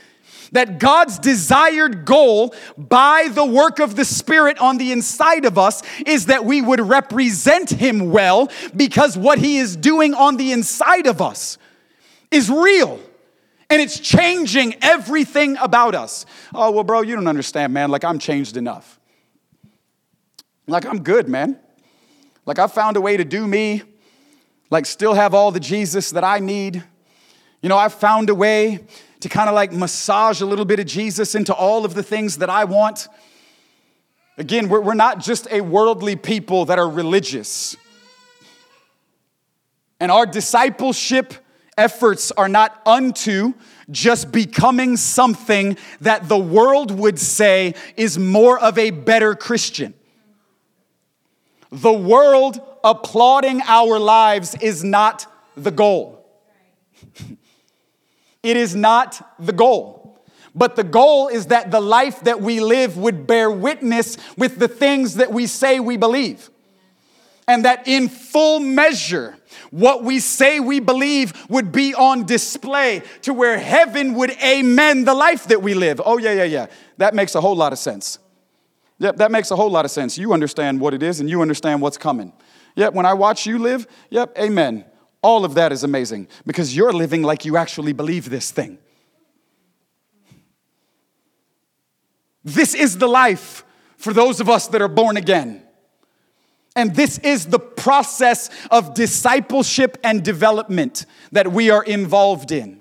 that God's desired goal by the work of the Spirit on the inside of us is that we would represent Him well because what He is doing on the inside of us is real. And it's changing everything about us. Oh, well, bro, you don't understand, man. Like, I'm changed enough. Like, I'm good, man. Like, I found a way to do me, like, still have all the Jesus that I need. You know, I found a way to kind of like massage a little bit of Jesus into all of the things that I want. Again, we're, we're not just a worldly people that are religious. And our discipleship efforts are not unto just becoming something that the world would say is more of a better Christian. The world applauding our lives is not the goal. It is not the goal. But the goal is that the life that we live would bear witness with the things that we say we believe. And that in full measure, what we say we believe would be on display to where heaven would amen the life that we live. Oh, yeah, yeah, yeah. That makes a whole lot of sense. Yep, that makes a whole lot of sense. You understand what it is and you understand what's coming. Yep, when I watch you live, yep, amen. All of that is amazing because you're living like you actually believe this thing. This is the life for those of us that are born again. And this is the process of discipleship and development that we are involved in.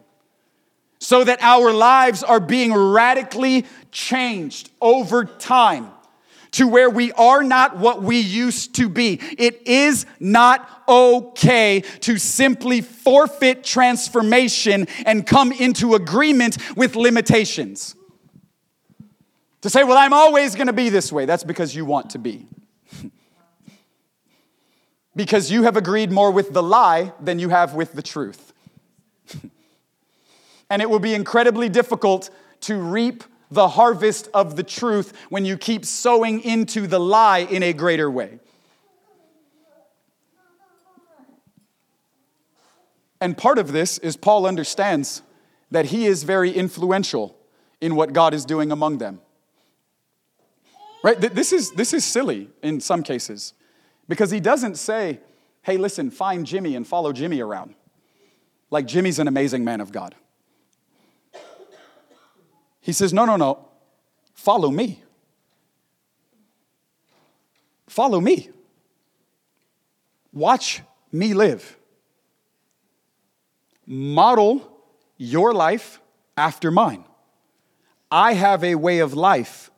So that our lives are being radically changed over time to where we are not what we used to be. It is not okay to simply forfeit transformation and come into agreement with limitations. To say, well, I'm always going to be this way, that's because you want to be because you have agreed more with the lie than you have with the truth. and it will be incredibly difficult to reap the harvest of the truth when you keep sowing into the lie in a greater way. And part of this is Paul understands that he is very influential in what God is doing among them. Right? This is, this is silly in some cases. Because he doesn't say, hey, listen, find Jimmy and follow Jimmy around. Like Jimmy's an amazing man of God. He says, no, no, no, follow me. Follow me. Watch me live. Model your life after mine. I have a way of life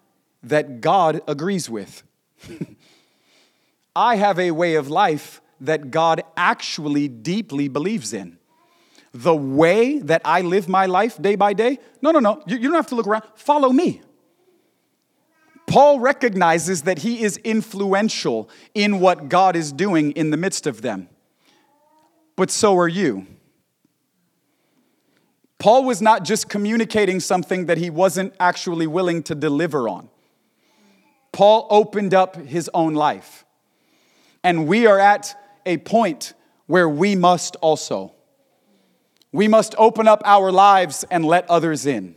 that God agrees with. I have a way of life that God actually deeply believes in. The way that I live my life day by day, no, no, no, you, you don't have to look around. Follow me. Paul recognizes that he is influential in what God is doing in the midst of them. But so are you. Paul was not just communicating something that he wasn't actually willing to deliver on. Paul opened up his own life. And we are at a point where we must also. We must open up our lives and let others in.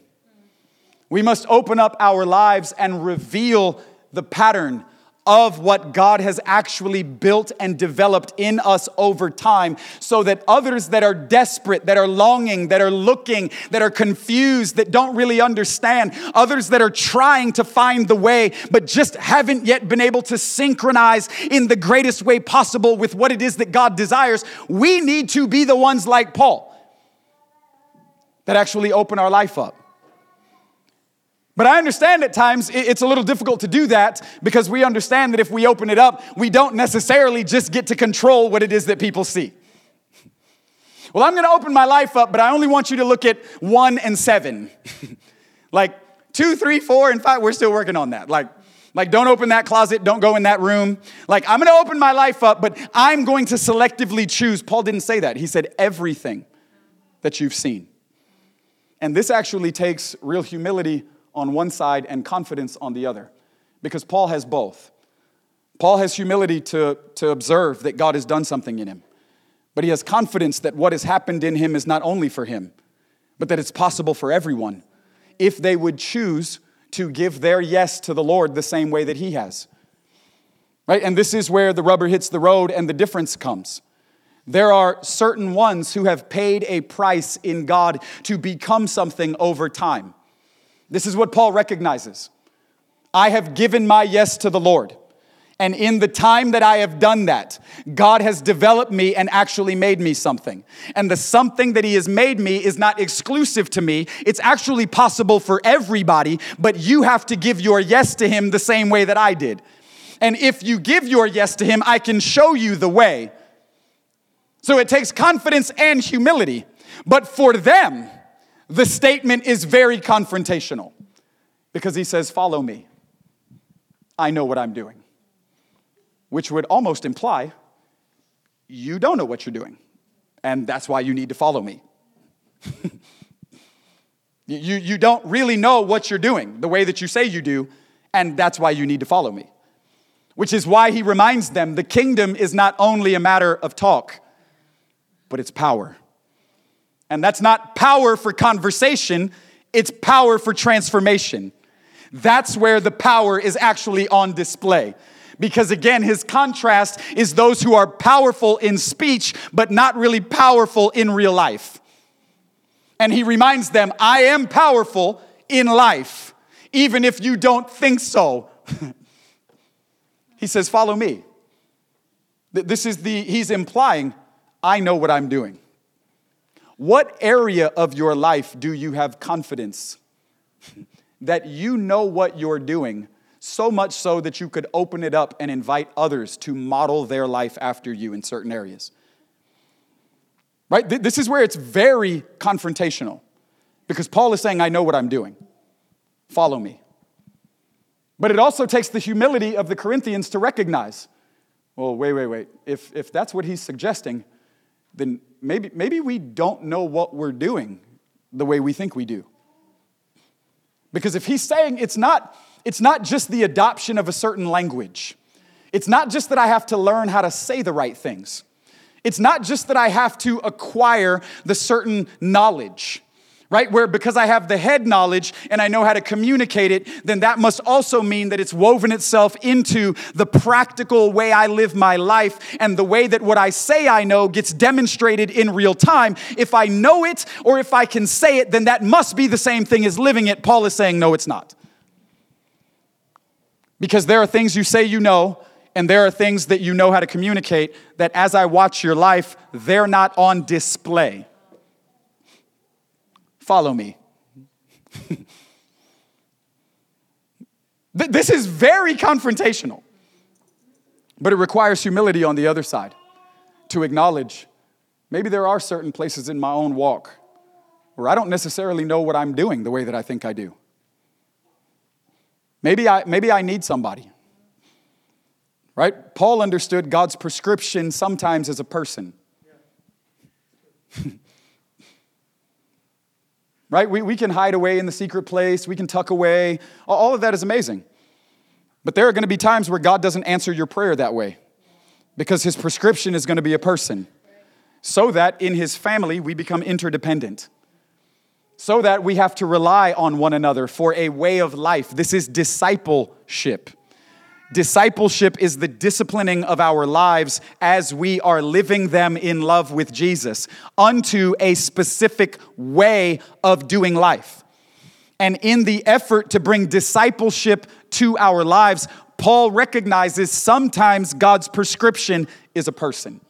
We must open up our lives and reveal the pattern of what God has actually built and developed in us over time so that others that are desperate, that are longing, that are looking, that are confused, that don't really understand, others that are trying to find the way but just haven't yet been able to synchronize in the greatest way possible with what it is that God desires, we need to be the ones like Paul that actually open our life up. But I understand at times it's a little difficult to do that because we understand that if we open it up, we don't necessarily just get to control what it is that people see. Well, I'm going to open my life up, but I only want you to look at one and seven. like two, three, four, and five, we're still working on that. Like, like, don't open that closet, don't go in that room. Like, I'm gonna open my life up, but I'm going to selectively choose. Paul didn't say that. He said everything that you've seen. And this actually takes real humility on one side and confidence on the other. Because Paul has both. Paul has humility to, to observe that God has done something in him, but he has confidence that what has happened in him is not only for him, but that it's possible for everyone if they would choose to give their yes to the Lord the same way that he has. Right? And this is where the rubber hits the road and the difference comes. There are certain ones who have paid a price in God to become something over time. This is what Paul recognizes. I have given my yes to the Lord. And in the time that I have done that, God has developed me and actually made me something. And the something that He has made me is not exclusive to me, it's actually possible for everybody, but you have to give your yes to Him the same way that I did. And if you give your yes to Him, I can show you the way. So it takes confidence and humility. But for them, the statement is very confrontational because He says, Follow me. I know what I'm doing which would almost imply you don't know what you're doing. And that's why you need to follow me. you, you don't really know what you're doing the way that you say you do, and that's why you need to follow me. Which is why he reminds them the kingdom is not only a matter of talk, but it's power. And that's not power for conversation, it's power for transformation. That's where the power is actually on display. Because again, his contrast is those who are powerful in speech, but not really powerful in real life. And he reminds them, I am powerful in life, even if you don't think so. he says, Follow me. This is the, he's implying, I know what I'm doing. What area of your life do you have confidence that you know what you're doing so much so that you could open it up and invite others to model their life after you in certain areas. Right? This is where it's very confrontational because Paul is saying, I know what I'm doing. Follow me. But it also takes the humility of the Corinthians to recognize, well, wait, wait, wait. If, if that's what he's suggesting, then maybe, maybe we don't know what we're doing the way we think we do. Because if he's saying it's not, it's not just the adoption of a certain language. It's not just that I have to learn how to say the right things. It's not just that I have to acquire the certain knowledge, right? Where because I have the head knowledge and I know how to communicate it, then that must also mean that it's woven itself into the practical way I live my life and the way that what I say I know gets demonstrated in real time. If I know it or if I can say it, then that must be the same thing as living it. Paul is saying, no, it's not. Because there are things you say you know, and there are things that you know how to communicate that as I watch your life, they're not on display. Follow me. this is very confrontational, but it requires humility on the other side to acknowledge maybe there are certain places in my own walk where I don't necessarily know what I'm doing the way that I think I do. Maybe I, maybe I need somebody. Right? Paul understood God's prescription sometimes as a person. right? We, we can hide away in the secret place, we can tuck away. All of that is amazing. But there are going to be times where God doesn't answer your prayer that way because his prescription is going to be a person. So that in his family, we become interdependent so that we have to rely on one another for a way of life. This is discipleship. Discipleship is the disciplining of our lives as we are living them in love with Jesus unto a specific way of doing life. And in the effort to bring discipleship to our lives, Paul recognizes sometimes God's prescription is a person.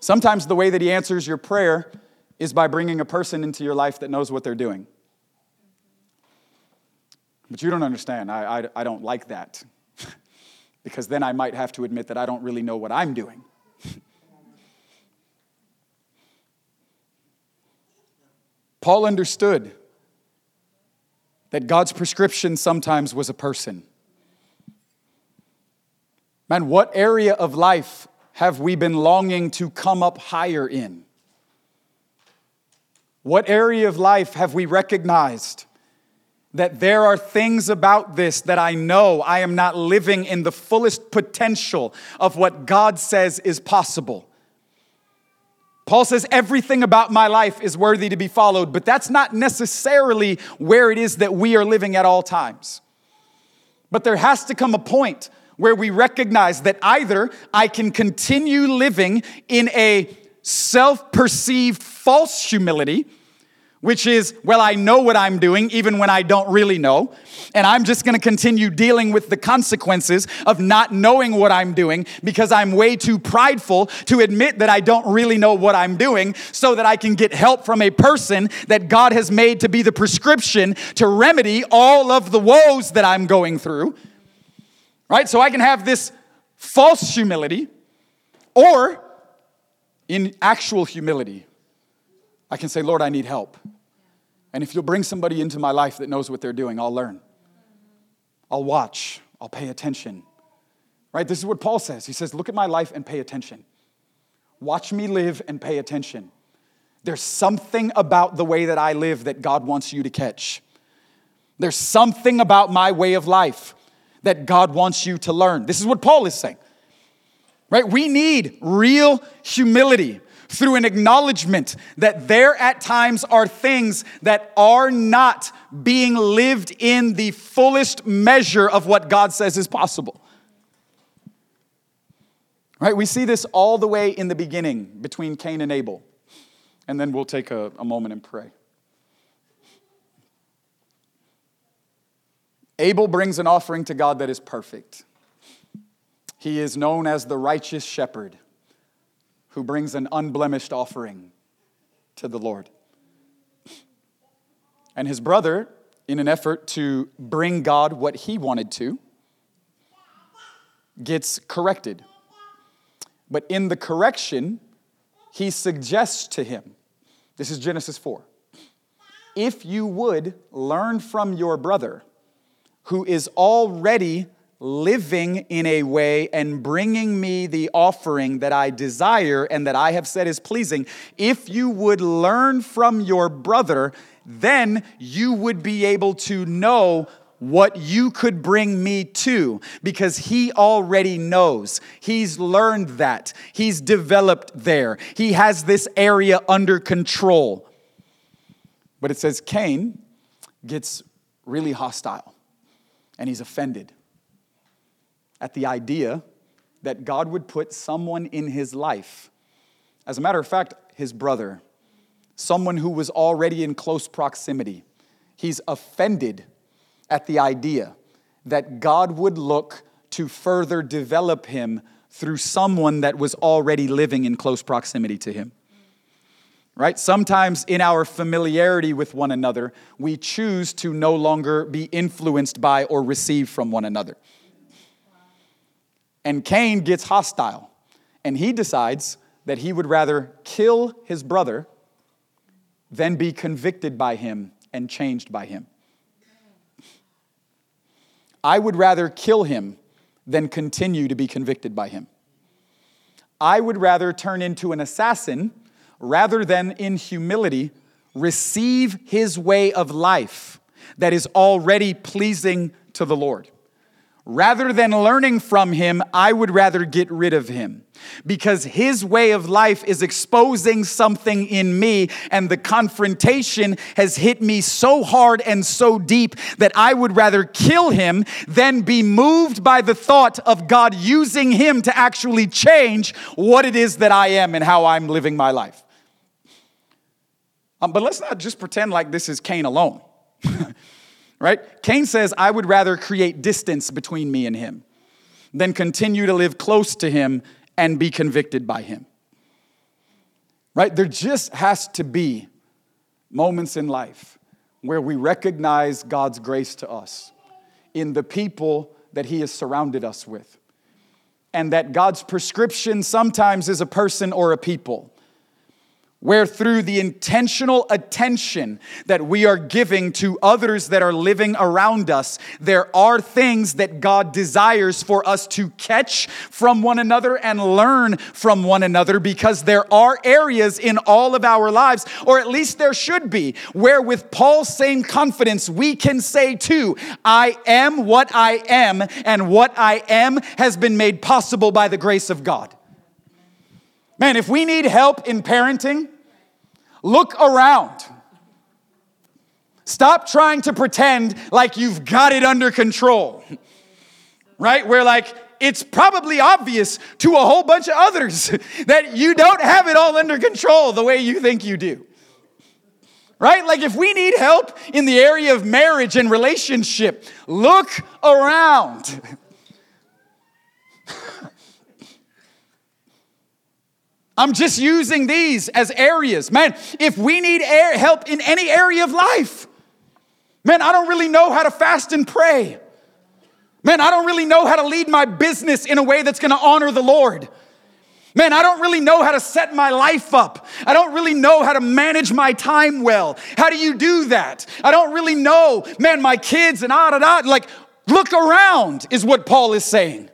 Sometimes the way that he answers your prayer is by bringing a person into your life that knows what they're doing. But you don't understand. I, I, I don't like that. because then I might have to admit that I don't really know what I'm doing. Paul understood that God's prescription sometimes was a person. Man, what area of life have we been longing to come up higher in? What area of life have we recognized that there are things about this that I know I am not living in the fullest potential of what God says is possible? Paul says everything about my life is worthy to be followed, but that's not necessarily where it is that we are living at all times. But there has to come a point where we recognize that either I can continue living in a self perceived false humility which is, well, I know what I'm doing even when I don't really know. And I'm just gonna continue dealing with the consequences of not knowing what I'm doing because I'm way too prideful to admit that I don't really know what I'm doing so that I can get help from a person that God has made to be the prescription to remedy all of the woes that I'm going through. Right? So I can have this false humility or in actual humility I can say, Lord, I need help. And if you'll bring somebody into my life that knows what they're doing, I'll learn. I'll watch. I'll pay attention. Right? This is what Paul says. He says, Look at my life and pay attention. Watch me live and pay attention. There's something about the way that I live that God wants you to catch. There's something about my way of life that God wants you to learn. This is what Paul is saying. Right? We need real humility through an acknowledgement that there at times are things that are not being lived in the fullest measure of what God says is possible. Right? We see this all the way in the beginning between Cain and Abel. And then we'll take a, a moment and pray. Abel brings an offering to God that is perfect. He is known as the righteous shepherd who brings an unblemished offering to the Lord. And his brother, in an effort to bring God what he wanted to, gets corrected. But in the correction, he suggests to him this is Genesis 4 if you would learn from your brother who is already living in a way and bringing me the offering that I desire and that I have said is pleasing, if you would learn from your brother, then you would be able to know what you could bring me to because he already knows. He's learned that. He's developed there. He has this area under control. But it says Cain gets really hostile and he's offended at the idea that God would put someone in his life. As a matter of fact, his brother, someone who was already in close proximity. He's offended at the idea that God would look to further develop him through someone that was already living in close proximity to him. Right? Sometimes in our familiarity with one another, we choose to no longer be influenced by or receive from one another. And Cain gets hostile, and he decides that he would rather kill his brother than be convicted by him and changed by him. I would rather kill him than continue to be convicted by him. I would rather turn into an assassin rather than in humility receive his way of life that is already pleasing to the Lord. Rather than learning from him, I would rather get rid of him because his way of life is exposing something in me, and the confrontation has hit me so hard and so deep that I would rather kill him than be moved by the thought of God using him to actually change what it is that I am and how I'm living my life. Um, but let's not just pretend like this is Cain alone. right? Cain says, I would rather create distance between me and him than continue to live close to him and be convicted by him. Right? There just has to be moments in life where we recognize God's grace to us in the people that he has surrounded us with. And that God's prescription sometimes is a person or a people where through the intentional attention that we are giving to others that are living around us, there are things that God desires for us to catch from one another and learn from one another because there are areas in all of our lives, or at least there should be, where with Paul's same confidence we can say too, I am what I am, and what I am has been made possible by the grace of God. Man, if we need help in parenting, look around. Stop trying to pretend like you've got it under control, right? We're like, it's probably obvious to a whole bunch of others that you don't have it all under control the way you think you do, Right? Like if we need help in the area of marriage and relationship, look around. I'm just using these as areas. Man, if we need air, help in any area of life, man, I don't really know how to fast and pray. Man, I don't really know how to lead my business in a way that's gonna honor the Lord. Man, I don't really know how to set my life up. I don't really know how to manage my time well. How do you do that? I don't really know. Man, my kids and ah da da. Like, look around, is what Paul is saying.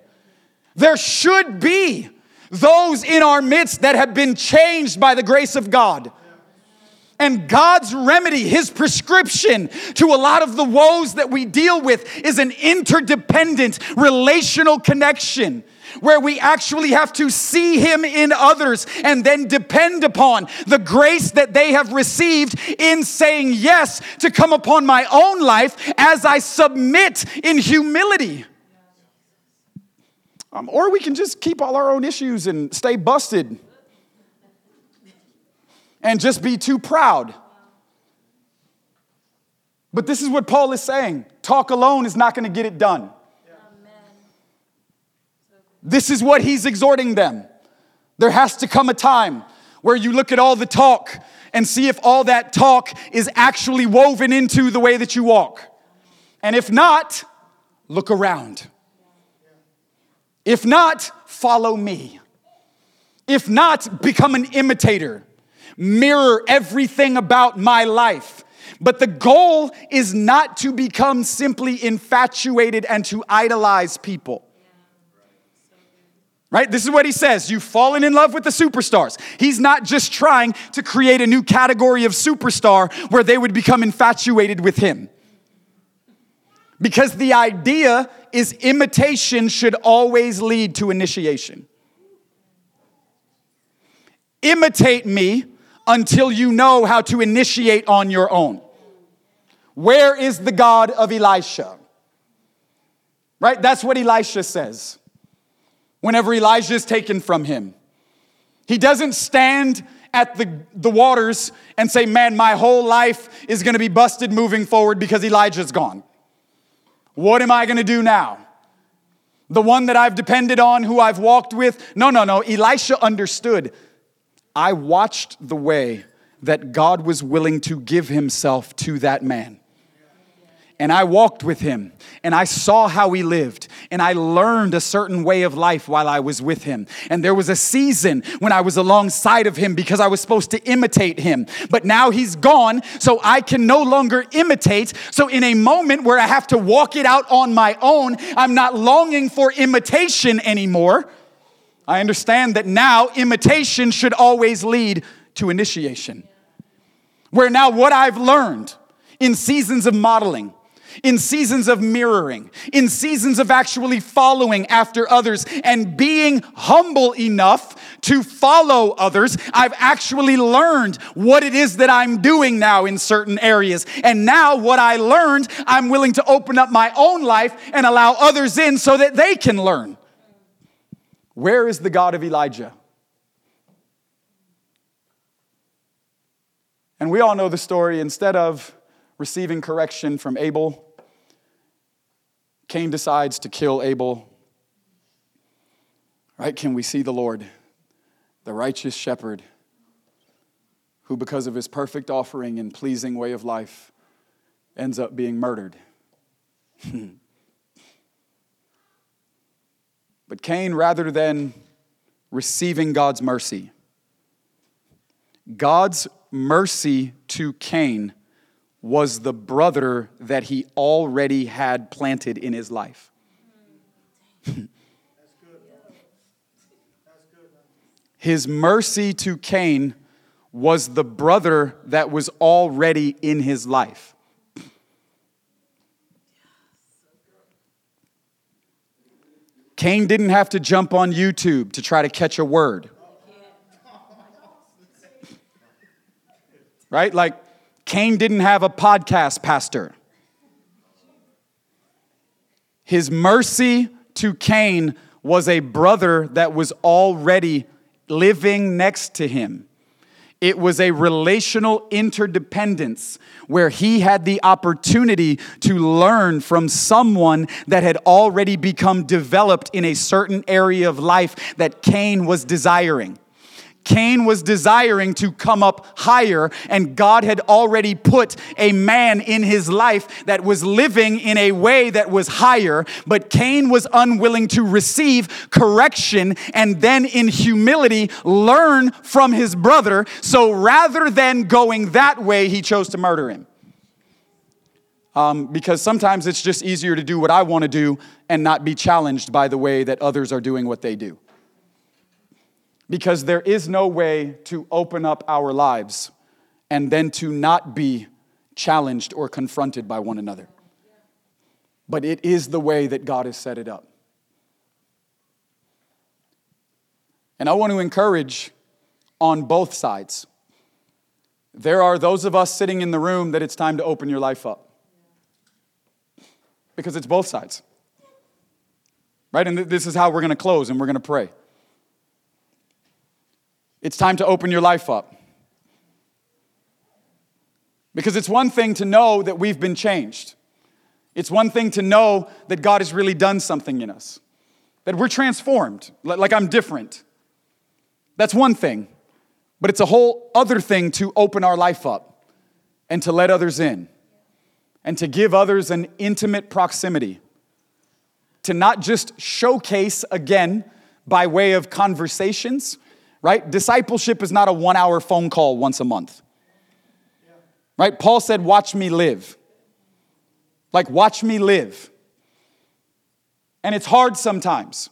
There should be those in our midst that have been changed by the grace of God. And God's remedy, His prescription to a lot of the woes that we deal with is an interdependent relational connection where we actually have to see Him in others and then depend upon the grace that they have received in saying yes to come upon my own life as I submit in humility. Um, or we can just keep all our own issues and stay busted and just be too proud. But this is what Paul is saying talk alone is not going to get it done. This is what he's exhorting them. There has to come a time where you look at all the talk and see if all that talk is actually woven into the way that you walk. And if not, look around. If not, follow me. If not, become an imitator. Mirror everything about my life. But the goal is not to become simply infatuated and to idolize people. Right? This is what he says. You've fallen in love with the superstars. He's not just trying to create a new category of superstar where they would become infatuated with him. Because the idea is imitation should always lead to initiation. Imitate me until you know how to initiate on your own. Where is the God of Elisha? Right? That's what Elisha says whenever Elijah is taken from him. He doesn't stand at the, the waters and say, Man, my whole life is gonna be busted moving forward because Elijah's gone. What am I going to do now? The one that I've depended on, who I've walked with? No, no, no. Elisha understood. I watched the way that God was willing to give himself to that man and I walked with him and I saw how he lived and I learned a certain way of life while I was with him. And there was a season when I was alongside of him because I was supposed to imitate him. But now he's gone, so I can no longer imitate. So, in a moment where I have to walk it out on my own, I'm not longing for imitation anymore. I understand that now imitation should always lead to initiation. Where now what I've learned in seasons of modeling, in seasons of mirroring, in seasons of actually following after others and being humble enough to follow others, I've actually learned what it is that I'm doing now in certain areas. And now, what I learned, I'm willing to open up my own life and allow others in so that they can learn. Where is the God of Elijah? And we all know the story. Instead of receiving correction from Abel, Cain decides to kill Abel. Right? Can we see the Lord, the righteous shepherd, who, because of his perfect offering and pleasing way of life, ends up being murdered? but Cain, rather than receiving God's mercy, God's mercy to Cain was the brother that he already had planted in his life. his mercy to Cain was the brother that was already in his life. Cain didn't have to jump on YouTube to try to catch a word. Right? Like, Cain didn't have a podcast pastor. His mercy to Cain was a brother that was already living next to him It was a relational interdependence where he had the opportunity to learn from someone that had already become developed in a certain area of life that Cain was desiring. Cain was desiring to come up higher, and God had already put a man in his life that was living in a way that was higher, but Cain was unwilling to receive correction and then in humility learn from his brother. So rather than going that way, he chose to murder him. Um, because sometimes it's just easier to do what I want to do and not be challenged by the way that others are doing what they do because there is no way to open up our lives and then to not be challenged or confronted by one another. But it is the way that God has set it up. And I want to encourage on both sides. There are those of us sitting in the room that it's time to open your life up. Because it's both sides. Right? And this is how we're going to close and we're going to pray. It's time to open your life up. Because it's one thing to know that we've been changed. It's one thing to know that God has really done something in us, that we're transformed, like I'm different. That's one thing. But it's a whole other thing to open our life up and to let others in and to give others an intimate proximity. To not just showcase again by way of conversations, right? Discipleship is not a one hour phone call once a month, right? Paul said, Watch me live. Like, watch me live. And it's hard sometimes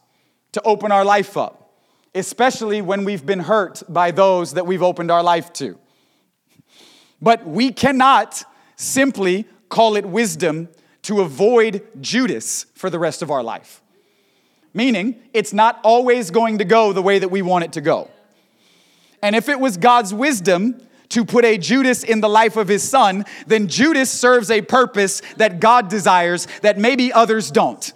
to open our life up, especially when we've been hurt by those that we've opened our life to. But we cannot simply call it wisdom to avoid Judas for the rest of our life. Meaning, it's not always going to go the way that we want it to go. And if it was God's wisdom to put a Judas in the life of his son, then Judas serves a purpose that God desires that maybe others don't.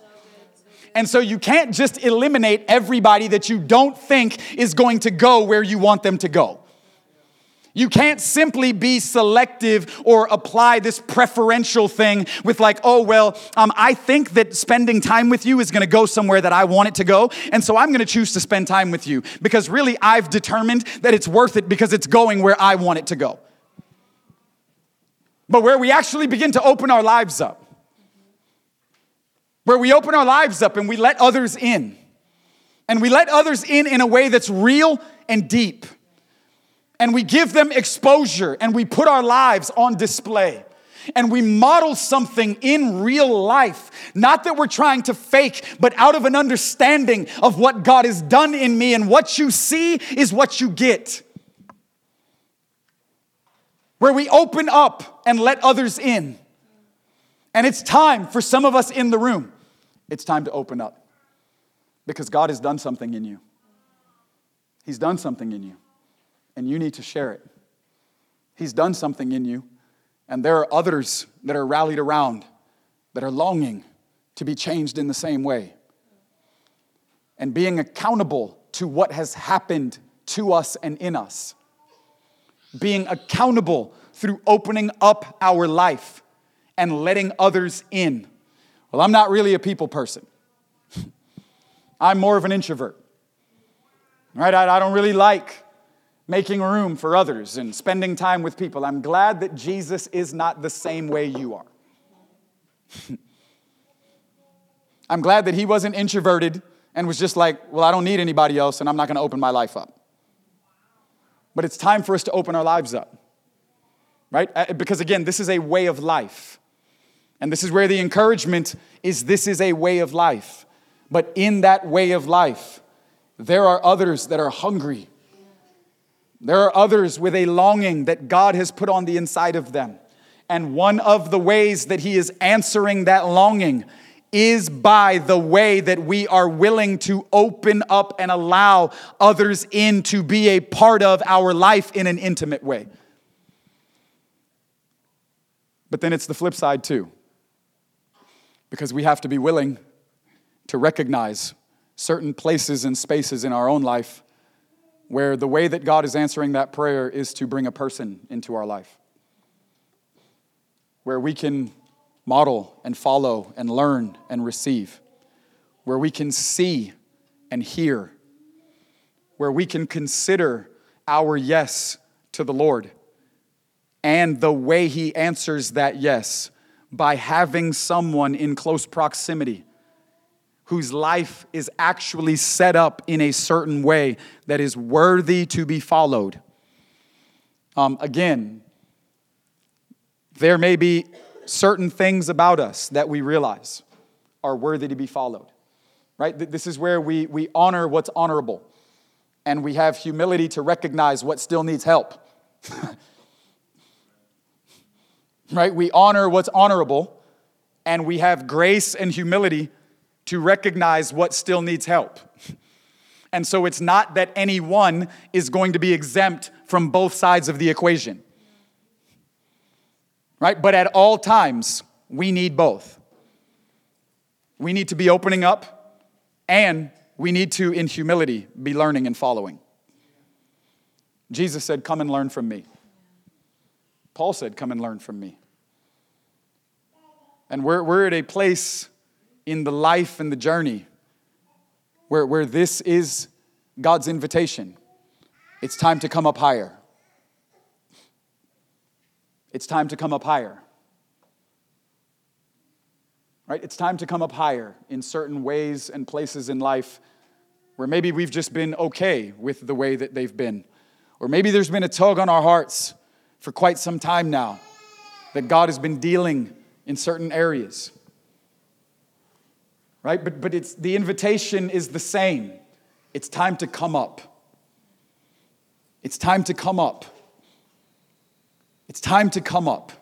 And so you can't just eliminate everybody that you don't think is going to go where you want them to go. You can't simply be selective or apply this preferential thing with, like, oh, well, um, I think that spending time with you is gonna go somewhere that I want it to go. And so I'm gonna choose to spend time with you because really I've determined that it's worth it because it's going where I want it to go. But where we actually begin to open our lives up, where we open our lives up and we let others in, and we let others in in a way that's real and deep and we give them exposure and we put our lives on display and we model something in real life. Not that we're trying to fake, but out of an understanding of what God has done in me, and what you see is what you get. Where we open up and let others in. And it's time for some of us in the room, it's time to open up because God has done something in you. He's done something in you and you need to share it. He's done something in you, and there are others that are rallied around that are longing to be changed in the same way. And being accountable to what has happened to us and in us. Being accountable through opening up our life and letting others in. Well, I'm not really a people person. I'm more of an introvert. Right? I, I don't really like making room for others and spending time with people. I'm glad that Jesus is not the same way you are. I'm glad that he wasn't introverted and was just like, well, I don't need anybody else and I'm not going to open my life up. But it's time for us to open our lives up, right? Uh, because again, this is a way of life. And this is where the encouragement is this is a way of life. But in that way of life, there are others that are hungry there are others with a longing that God has put on the inside of them. And one of the ways that He is answering that longing is by the way that we are willing to open up and allow others in to be a part of our life in an intimate way. But then it's the flip side too, because we have to be willing to recognize certain places and spaces in our own life where the way that God is answering that prayer is to bring a person into our life, where we can model and follow and learn and receive, where we can see and hear, where we can consider our yes to the Lord. And the way He answers that yes by having someone in close proximity whose life is actually set up in a certain way that is worthy to be followed. Um, again, there may be certain things about us that we realize are worthy to be followed, right? This is where we, we honor what's honorable and we have humility to recognize what still needs help. right? We honor what's honorable and we have grace and humility to recognize what still needs help. And so it's not that anyone is going to be exempt from both sides of the equation. Right? But at all times, we need both. We need to be opening up, and we need to, in humility, be learning and following. Jesus said, Come and learn from me. Paul said, Come and learn from me. And we're, we're at a place in the life and the journey where, where this is God's invitation. It's time to come up higher. It's time to come up higher. Right? It's time to come up higher in certain ways and places in life where maybe we've just been okay with the way that they've been. Or maybe there's been a tug on our hearts for quite some time now that God has been dealing in certain areas right? But, but it's, the invitation is the same. It's time to come up. It's time to come up. It's time to come up.